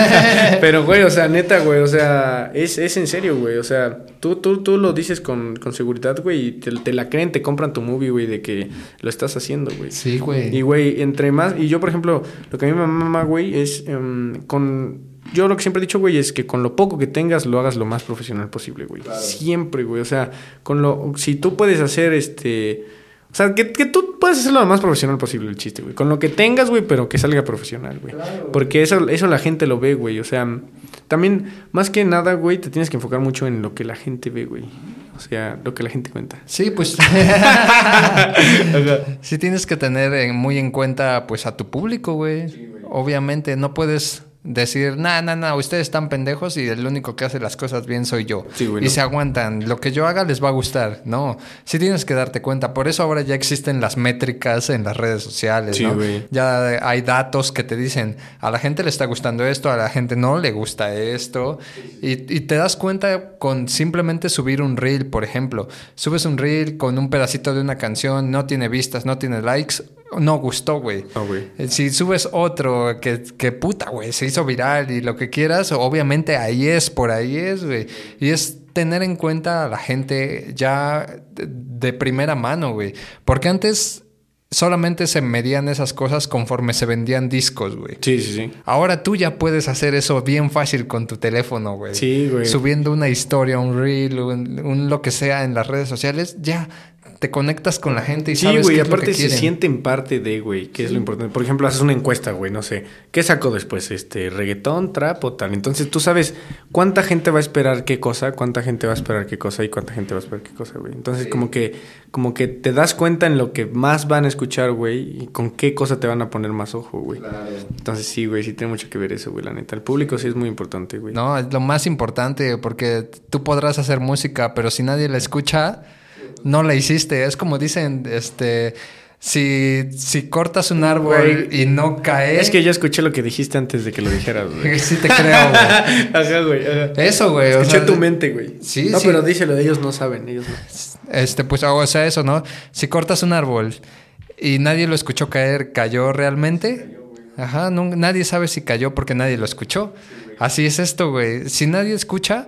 Pero, güey, o sea, neta, güey, o sea, es, es en serio, güey. O sea, tú, tú, tú lo dices con, con seguridad, güey, y te, te la creen, te compran tu movie, güey, de que lo estás haciendo, güey. Sí, güey. Y, güey, entre más... Y yo, por ejemplo, lo que a mí me mama, güey, es em, con... Yo lo que siempre he dicho, güey, es que con lo poco que tengas lo hagas lo más profesional posible, güey. Siempre, güey. O sea, con lo... Si tú puedes hacer este... O sea, que, que tú puedes hacerlo lo más profesional posible el chiste, güey. Con lo que tengas, güey, pero que salga profesional, güey. Porque eso, eso la gente lo ve, güey. O sea, también, más que nada, güey, te tienes que enfocar mucho en lo que la gente ve, güey. O sea, lo que la gente cuenta. Sí, pues. sí tienes que tener en- muy en cuenta, pues, a tu público, güey. Obviamente, no puedes decir, nah, nah, nah, ustedes están pendejos y el único que hace las cosas bien soy yo. Sí, y se aguantan. Lo que yo haga les va a gustar. No, sí tienes que darte cuenta. Por eso ahora ya existen las métricas en las redes sociales, Sí, ¿no? Ya hay datos que te dicen, a la gente le está gustando esto, a la gente no le gusta esto. Y, y te das cuenta con simplemente subir un reel, por ejemplo. Subes un reel con un pedacito de una canción, no tiene vistas, no tiene likes, no gustó, güey. Si subes otro que, que puta, güey, se hizo viral y lo que quieras, obviamente ahí es, por ahí es, güey. Y es tener en cuenta a la gente ya de, de primera mano, güey. Porque antes solamente se medían esas cosas conforme se vendían discos, güey. Sí, sí, sí. Ahora tú ya puedes hacer eso bien fácil con tu teléfono, güey. Sí, güey. Subiendo una historia, un reel, un, un lo que sea en las redes sociales, ya te conectas con la gente y Sí, sabes güey, qué es lo aparte que se quieren. sienten parte de, güey, que es lo importante. Por ejemplo, haces una encuesta, güey, no sé, ¿qué sacó después? Este, reggaetón, trap o tal. Entonces tú sabes cuánta gente va a esperar qué cosa, cuánta gente va a esperar qué cosa y cuánta gente va a esperar qué cosa, güey. Entonces como que como que te das cuenta en lo que más van a escuchar, güey, y con qué cosa te van a poner más ojo, güey. Entonces sí, güey, sí tiene mucho que ver eso, güey, la neta. El público sí es muy importante, güey. No, es lo más importante porque tú podrás hacer música, pero si nadie la escucha, no la hiciste. Es como dicen, este, si, si cortas un árbol y no cae... Es que yo escuché lo que dijiste antes de que lo dijeras, güey. Sí te creo, güey. Ajá, güey. ajá. Eso, güey. o Escuché sea, tu mente, güey. Sí, no, sí. pero díselo, ellos no saben, ellos no. Este, pues, o sea, eso, ¿no? Si cortas un árbol y nadie lo escuchó caer, ¿cayó realmente? Ajá, no- nadie sabe si cayó porque nadie lo escuchó. Así es esto, güey. Si nadie escucha,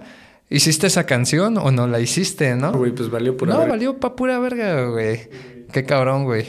¿hiciste esa canción o no la hiciste, no? Güey, pues valió por no, valió pa' pura verga, güey. Qué cabrón, güey.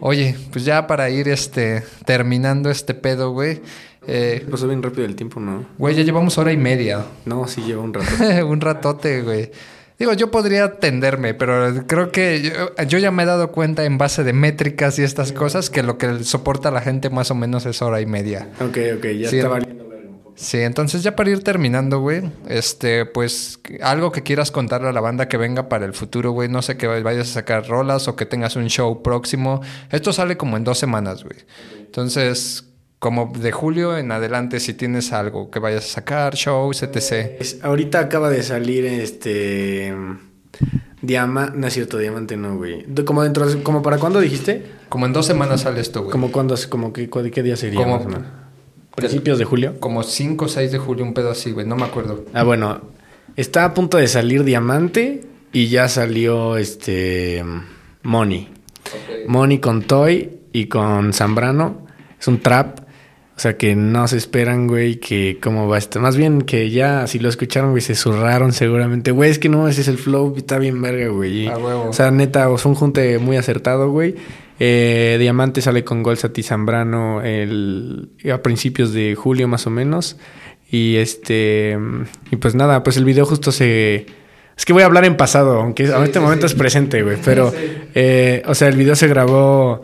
Oye, pues ya para ir este terminando este pedo, güey. Eh, Pasó bien rápido el tiempo, ¿no? güey, ya llevamos hora y media. No, sí lleva un rato. un ratote, güey. Digo, yo podría atenderme, pero creo que yo, yo ya me he dado cuenta en base de métricas y estas cosas que lo que soporta la gente más o menos es hora y media. ok, ok, ya Sí. está valiendo. Sí, entonces ya para ir terminando, güey, este, pues algo que quieras contarle a la banda que venga para el futuro, güey, no sé que vayas a sacar rolas o que tengas un show próximo. Esto sale como en dos semanas, güey. Entonces, como de julio en adelante, si tienes algo que vayas a sacar, shows, etc. Es- ahorita acaba de salir este. Diama. No es cierto, diamante no, güey. Como dentro. de- ¿Como para cuándo dijiste? Como en dos semanas sale esto, güey. ¿Como cuándo? Como que, ¿Qué día sería? Como-? ¿Principios de julio? Como 5 o 6 de julio, un pedo así, güey, no me acuerdo. Ah, bueno. Está a punto de salir Diamante y ya salió este. Money. Money con Toy y con Zambrano. Es un trap. O sea que no se esperan, güey, que cómo va a estar. Más bien que ya, si lo escucharon, güey, se zurraron seguramente. Güey, es que no, ese es el flow, está bien verga, güey. Y- A huevo. O sea, neta, o sea, un junte muy acertado, güey. Eh, Diamante sale con Golsati Zambrano el, a principios de julio más o menos. Y este. Y pues nada, pues el video justo se. Es que voy a hablar en pasado, aunque en este sí, momento sí. es presente, güey. Pero, eh, o sea, el video se grabó.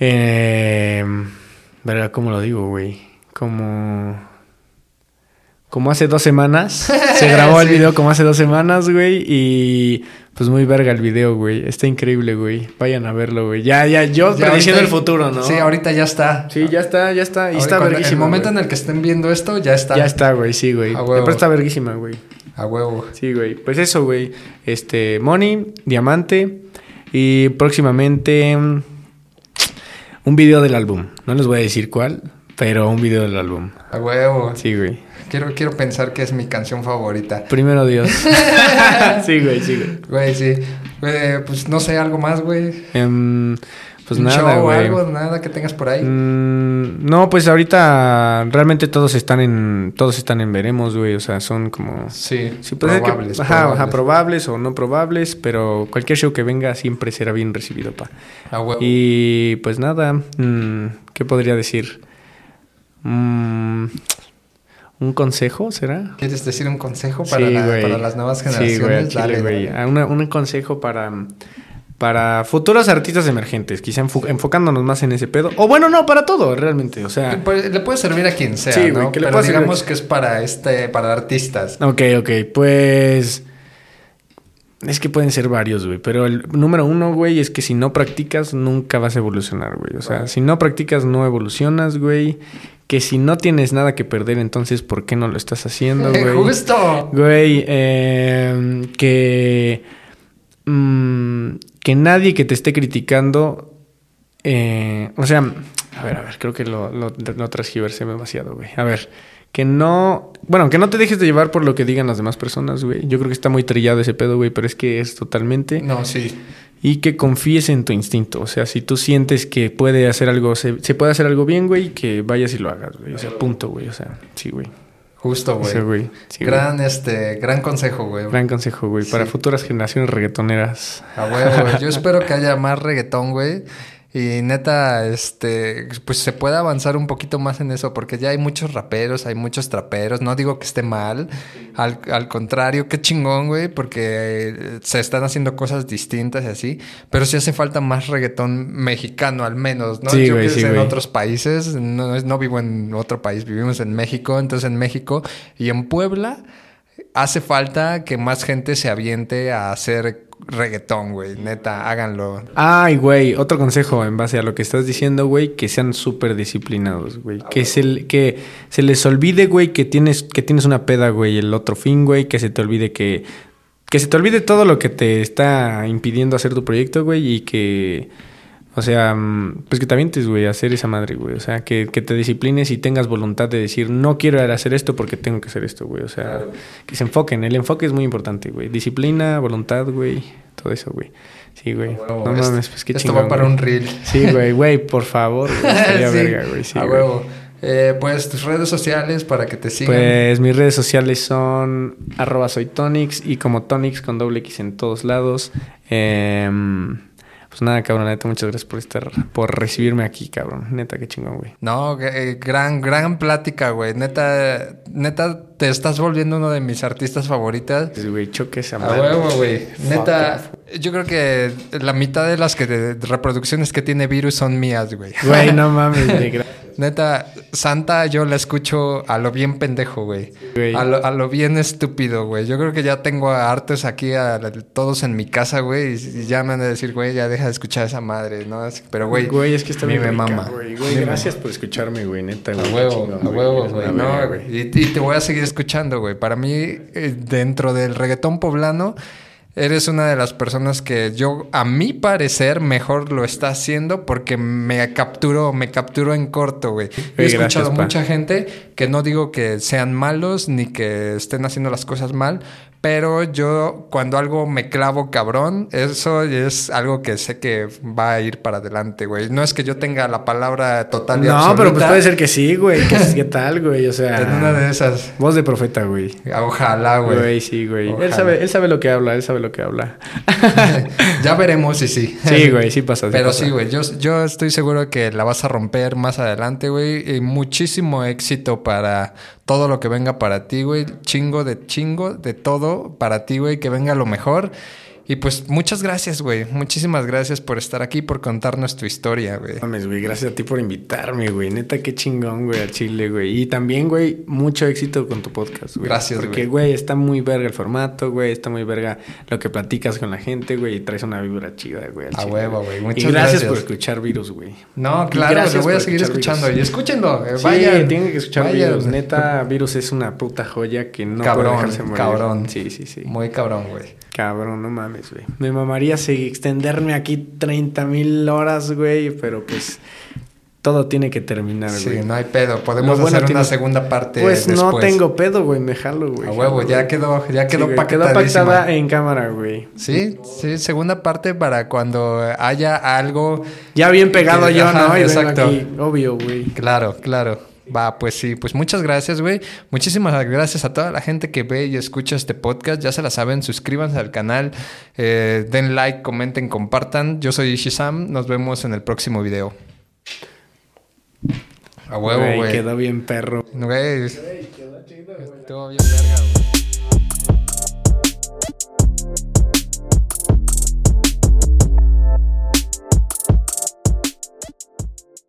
Eh, verga, ¿cómo lo digo, güey? Como. Como hace dos semanas. Se grabó el Sí. video como hace dos semanas, güey. Y pues muy verga el video, güey. Está increíble, güey. Vayan a verlo, güey. Ya, ya, yo Ya prediciendo el futuro, ¿no? Sí, ahorita ya está. Sí, ya está, ya está. Y Ahorita está verguísima. El momento güey. en el que estén viendo esto, ya está. Ya está, güey, sí, güey. A huevo. Está verguísima, güey. A huevo. Sí, güey. Pues eso, güey. Este, Money, Diamante. Y próximamente mm, un video del álbum. No les voy a decir cuál, pero un video del álbum. A huevo. Sí, güey. Quiero, quiero pensar que es mi canción favorita. Primero Dios. sí, güey, sí, güey. Güey, sí. Güey, pues no sé, algo más, güey. Em, pues Un nada, show, güey. algo, nada que tengas por ahí. Mm, no, pues ahorita realmente todos están en todos están en veremos, güey, o sea, son como Sí, que- probables, ajá, probables. ajá, probables o no probables, pero cualquier show que venga siempre será bien recibido, pa. A huevo. Y pues nada, mm, ¿qué podría decir? Mm, ¿Un consejo será? ¿Quieres decir un consejo para, Sí, la- güey. para las nuevas Sí, güey, generaciones? chile, Dale, güey. dale. Ah, una- un consejo para, para futuros artistas emergentes, quizá enfo- enfocándonos más en ese pedo. O bueno, no, para todo, realmente. O sea, Pues, Le puede servir a quien sea, Sí, güey, ¿no? que le Pero servir. digamos que es para este, para artistas. Ok, ok, pues. Es que pueden ser varios, güey. Pero el número uno, güey, es que si no practicas, nunca vas a evolucionar, güey. O sea, si no practicas, no evolucionas, güey. Que si no tienes nada que perder, entonces, ¿por qué no lo estás haciendo, güey? ¡Justo! Güey, eh, que. mm, que nadie que te esté criticando. eh, o sea, a ver, a ver, creo que lo, lo, lo transgiversé demasiado, güey. A ver, que no. Bueno, que no te dejes de llevar por lo que digan las demás personas, güey. Yo creo que está muy trillado ese pedo, güey, pero es que es totalmente. No, sí. Y que confíes en tu instinto. O sea, si tú sientes que puede hacer algo, se, se puede hacer algo bien, güey, que vayas y lo hagas, güey. O sea, punto, güey. O sea, sí, güey. Justo, O güey. sea, güey. Sí, güey. gran, este, gran consejo, güey. Gran consejo, güey. Para futuras generaciones reggaetoneras. A huevo, güey. Yo espero que haya más reggaetón, güey. Y neta, este, pues se puede avanzar un poquito más en eso, porque ya hay muchos raperos, hay muchos traperos. No digo que esté mal, al, al contrario, qué chingón, güey, porque eh, se están haciendo cosas distintas y así. Pero sí hace falta más reggaetón mexicano, al menos, ¿no? Sí, Yo güey, sí, en güey. otros países, no, no vivo en otro país, vivimos en México, entonces en México y en Puebla hace falta que más gente se aviente a hacer reggaetón, güey. Neta, háganlo. Ay, güey, otro consejo en base a lo que estás diciendo, güey, que sean súper disciplinados, güey. Que se, que se les olvide, güey, que tienes, que tienes una peda, güey, el otro fin, güey, que se te olvide que... Que se te olvide todo lo que te está impidiendo hacer tu proyecto, güey, y que... O sea, mm, pues que te avientes, güey, a hacer esa madre, güey. O sea, que, que te disciplines y tengas voluntad de decir, no quiero hacer esto porque tengo que hacer esto, güey. O sea, que se enfoquen. El enfoque es muy importante, güey. Disciplina, voluntad, güey. Todo eso, güey. Sí, güey. Huevo, No esto- mames, pues qué Esto chingón. va para güey. un reel. Sí, güey, güey, por favor. güey. Sí, verga, güey. Sí, a güey. huevo. Eh, pues tus redes sociales para que te sigan. Pues mis redes sociales son arroba soy y como Tonix con doble X en todos lados. Em, pues nada, cabrón, neta, muchas gracias por estar, por recibirme aquí, cabrón. Neta, qué chingón, güey. No, eh, gran, gran plática, güey. Neta, neta, te estás volviendo uno de mis artistas favoritas. Pues, güey, choque esa A madre. huevo, güey. Neta, yo creo que la mitad de las que de reproducciones que tiene Virus son mías, güey. Güey, no mames, güey. Neta, Santa yo la escucho a lo bien pendejo, güey. A lo, a lo bien estúpido, güey. Yo creo que ya tengo a hartos aquí, a, todos en mi casa, güey. Y, y ya me van a decir, güey, ya deja de escuchar esa madre, ¿no? Pero, güey, Güey, es que está a bien me rica, mama. güey. A me gracias por escucharme, güey, neta, A güey. huevo, chingón, a huevo, güey. No. Y, y te voy a seguir escuchando, güey. Para mí, eh, dentro del reggaetón poblano, eres una de las personas que yo, a mi parecer, mejor lo está haciendo porque me capturo, me capturo en corto, güey. He escuchado gracias, mucha gente que no digo que sean malos ni que estén haciendo las cosas mal, pero yo cuando algo me clavo cabrón, eso es algo que sé que va a ir para adelante, güey. No es que yo tenga la palabra total y No, absoluta. pero pues puede ser que sí, güey. ¿Qué, qué tal, güey? O sea. En una de esas. Voz de profeta, güey. Ojalá, güey. Güey, sí, güey. Él sabe, él sabe lo que habla, él sabe lo que habla. ya veremos si sí. Sí, güey, sí pasa. sí Pero pasa. sí, güey, yo, yo estoy seguro que la vas a romper más adelante, güey. Y muchísimo éxito para todo lo que venga para ti, güey. Chingo de chingo de todo para ti, güey. Que venga lo mejor. Y pues muchas gracias, güey. Muchísimas gracias por estar aquí, por contarnos tu historia, güey. Mames, güey, gracias a ti por invitarme, güey. Neta, qué chingón, güey, a Chile, güey. Y también, güey, mucho éxito con tu podcast, güey. Gracias, Porque, güey. güey, está muy verga el formato, güey. Está muy verga lo que platicas con la gente, güey. Y traes una vibra chida, güey. A huevo, güey. Y Muchas gracias, gracias. por escuchar Virus, güey. No, Y claro, gracias lo voy a seguir escuchando. Virus. Y escúchenlo. eh, Sí, vayan. tienen que escuchar vayan. Virus. Neta, Virus es una puta joya que no Cabrón, puede dejarse morir. cabrón. Sí, sí, sí. Muy cabrón, güey. Cabrón, no mames, güey. Me mamaría seguir, extenderme aquí 30 mil horas, güey, pero pues todo tiene que terminar, Sí, güey. no hay pedo. Podemos bueno hacer una segunda parte. Pues no tengo pedo, güey, me jalo, güey. A huevo, ya quedó, ya Sí, quedó güey, quedó pactadísima. pactada en cámara, güey. Sí, sí, segunda parte para cuando haya algo. Ya bien pegado Que- yo, ajá, ¿no? Y exacto. aquí, obvio, güey. Claro, claro. Va, pues sí, pues muchas gracias, güey. Muchísimas gracias a toda la gente que ve y escucha este podcast. Ya se la saben, suscríbanse al canal, eh, den like, comenten, compartan. Yo soy Ishizam, nos vemos en el próximo video. A huevo, Güey. Quedó bien perro. Güey. Estuvo bien verga, güey.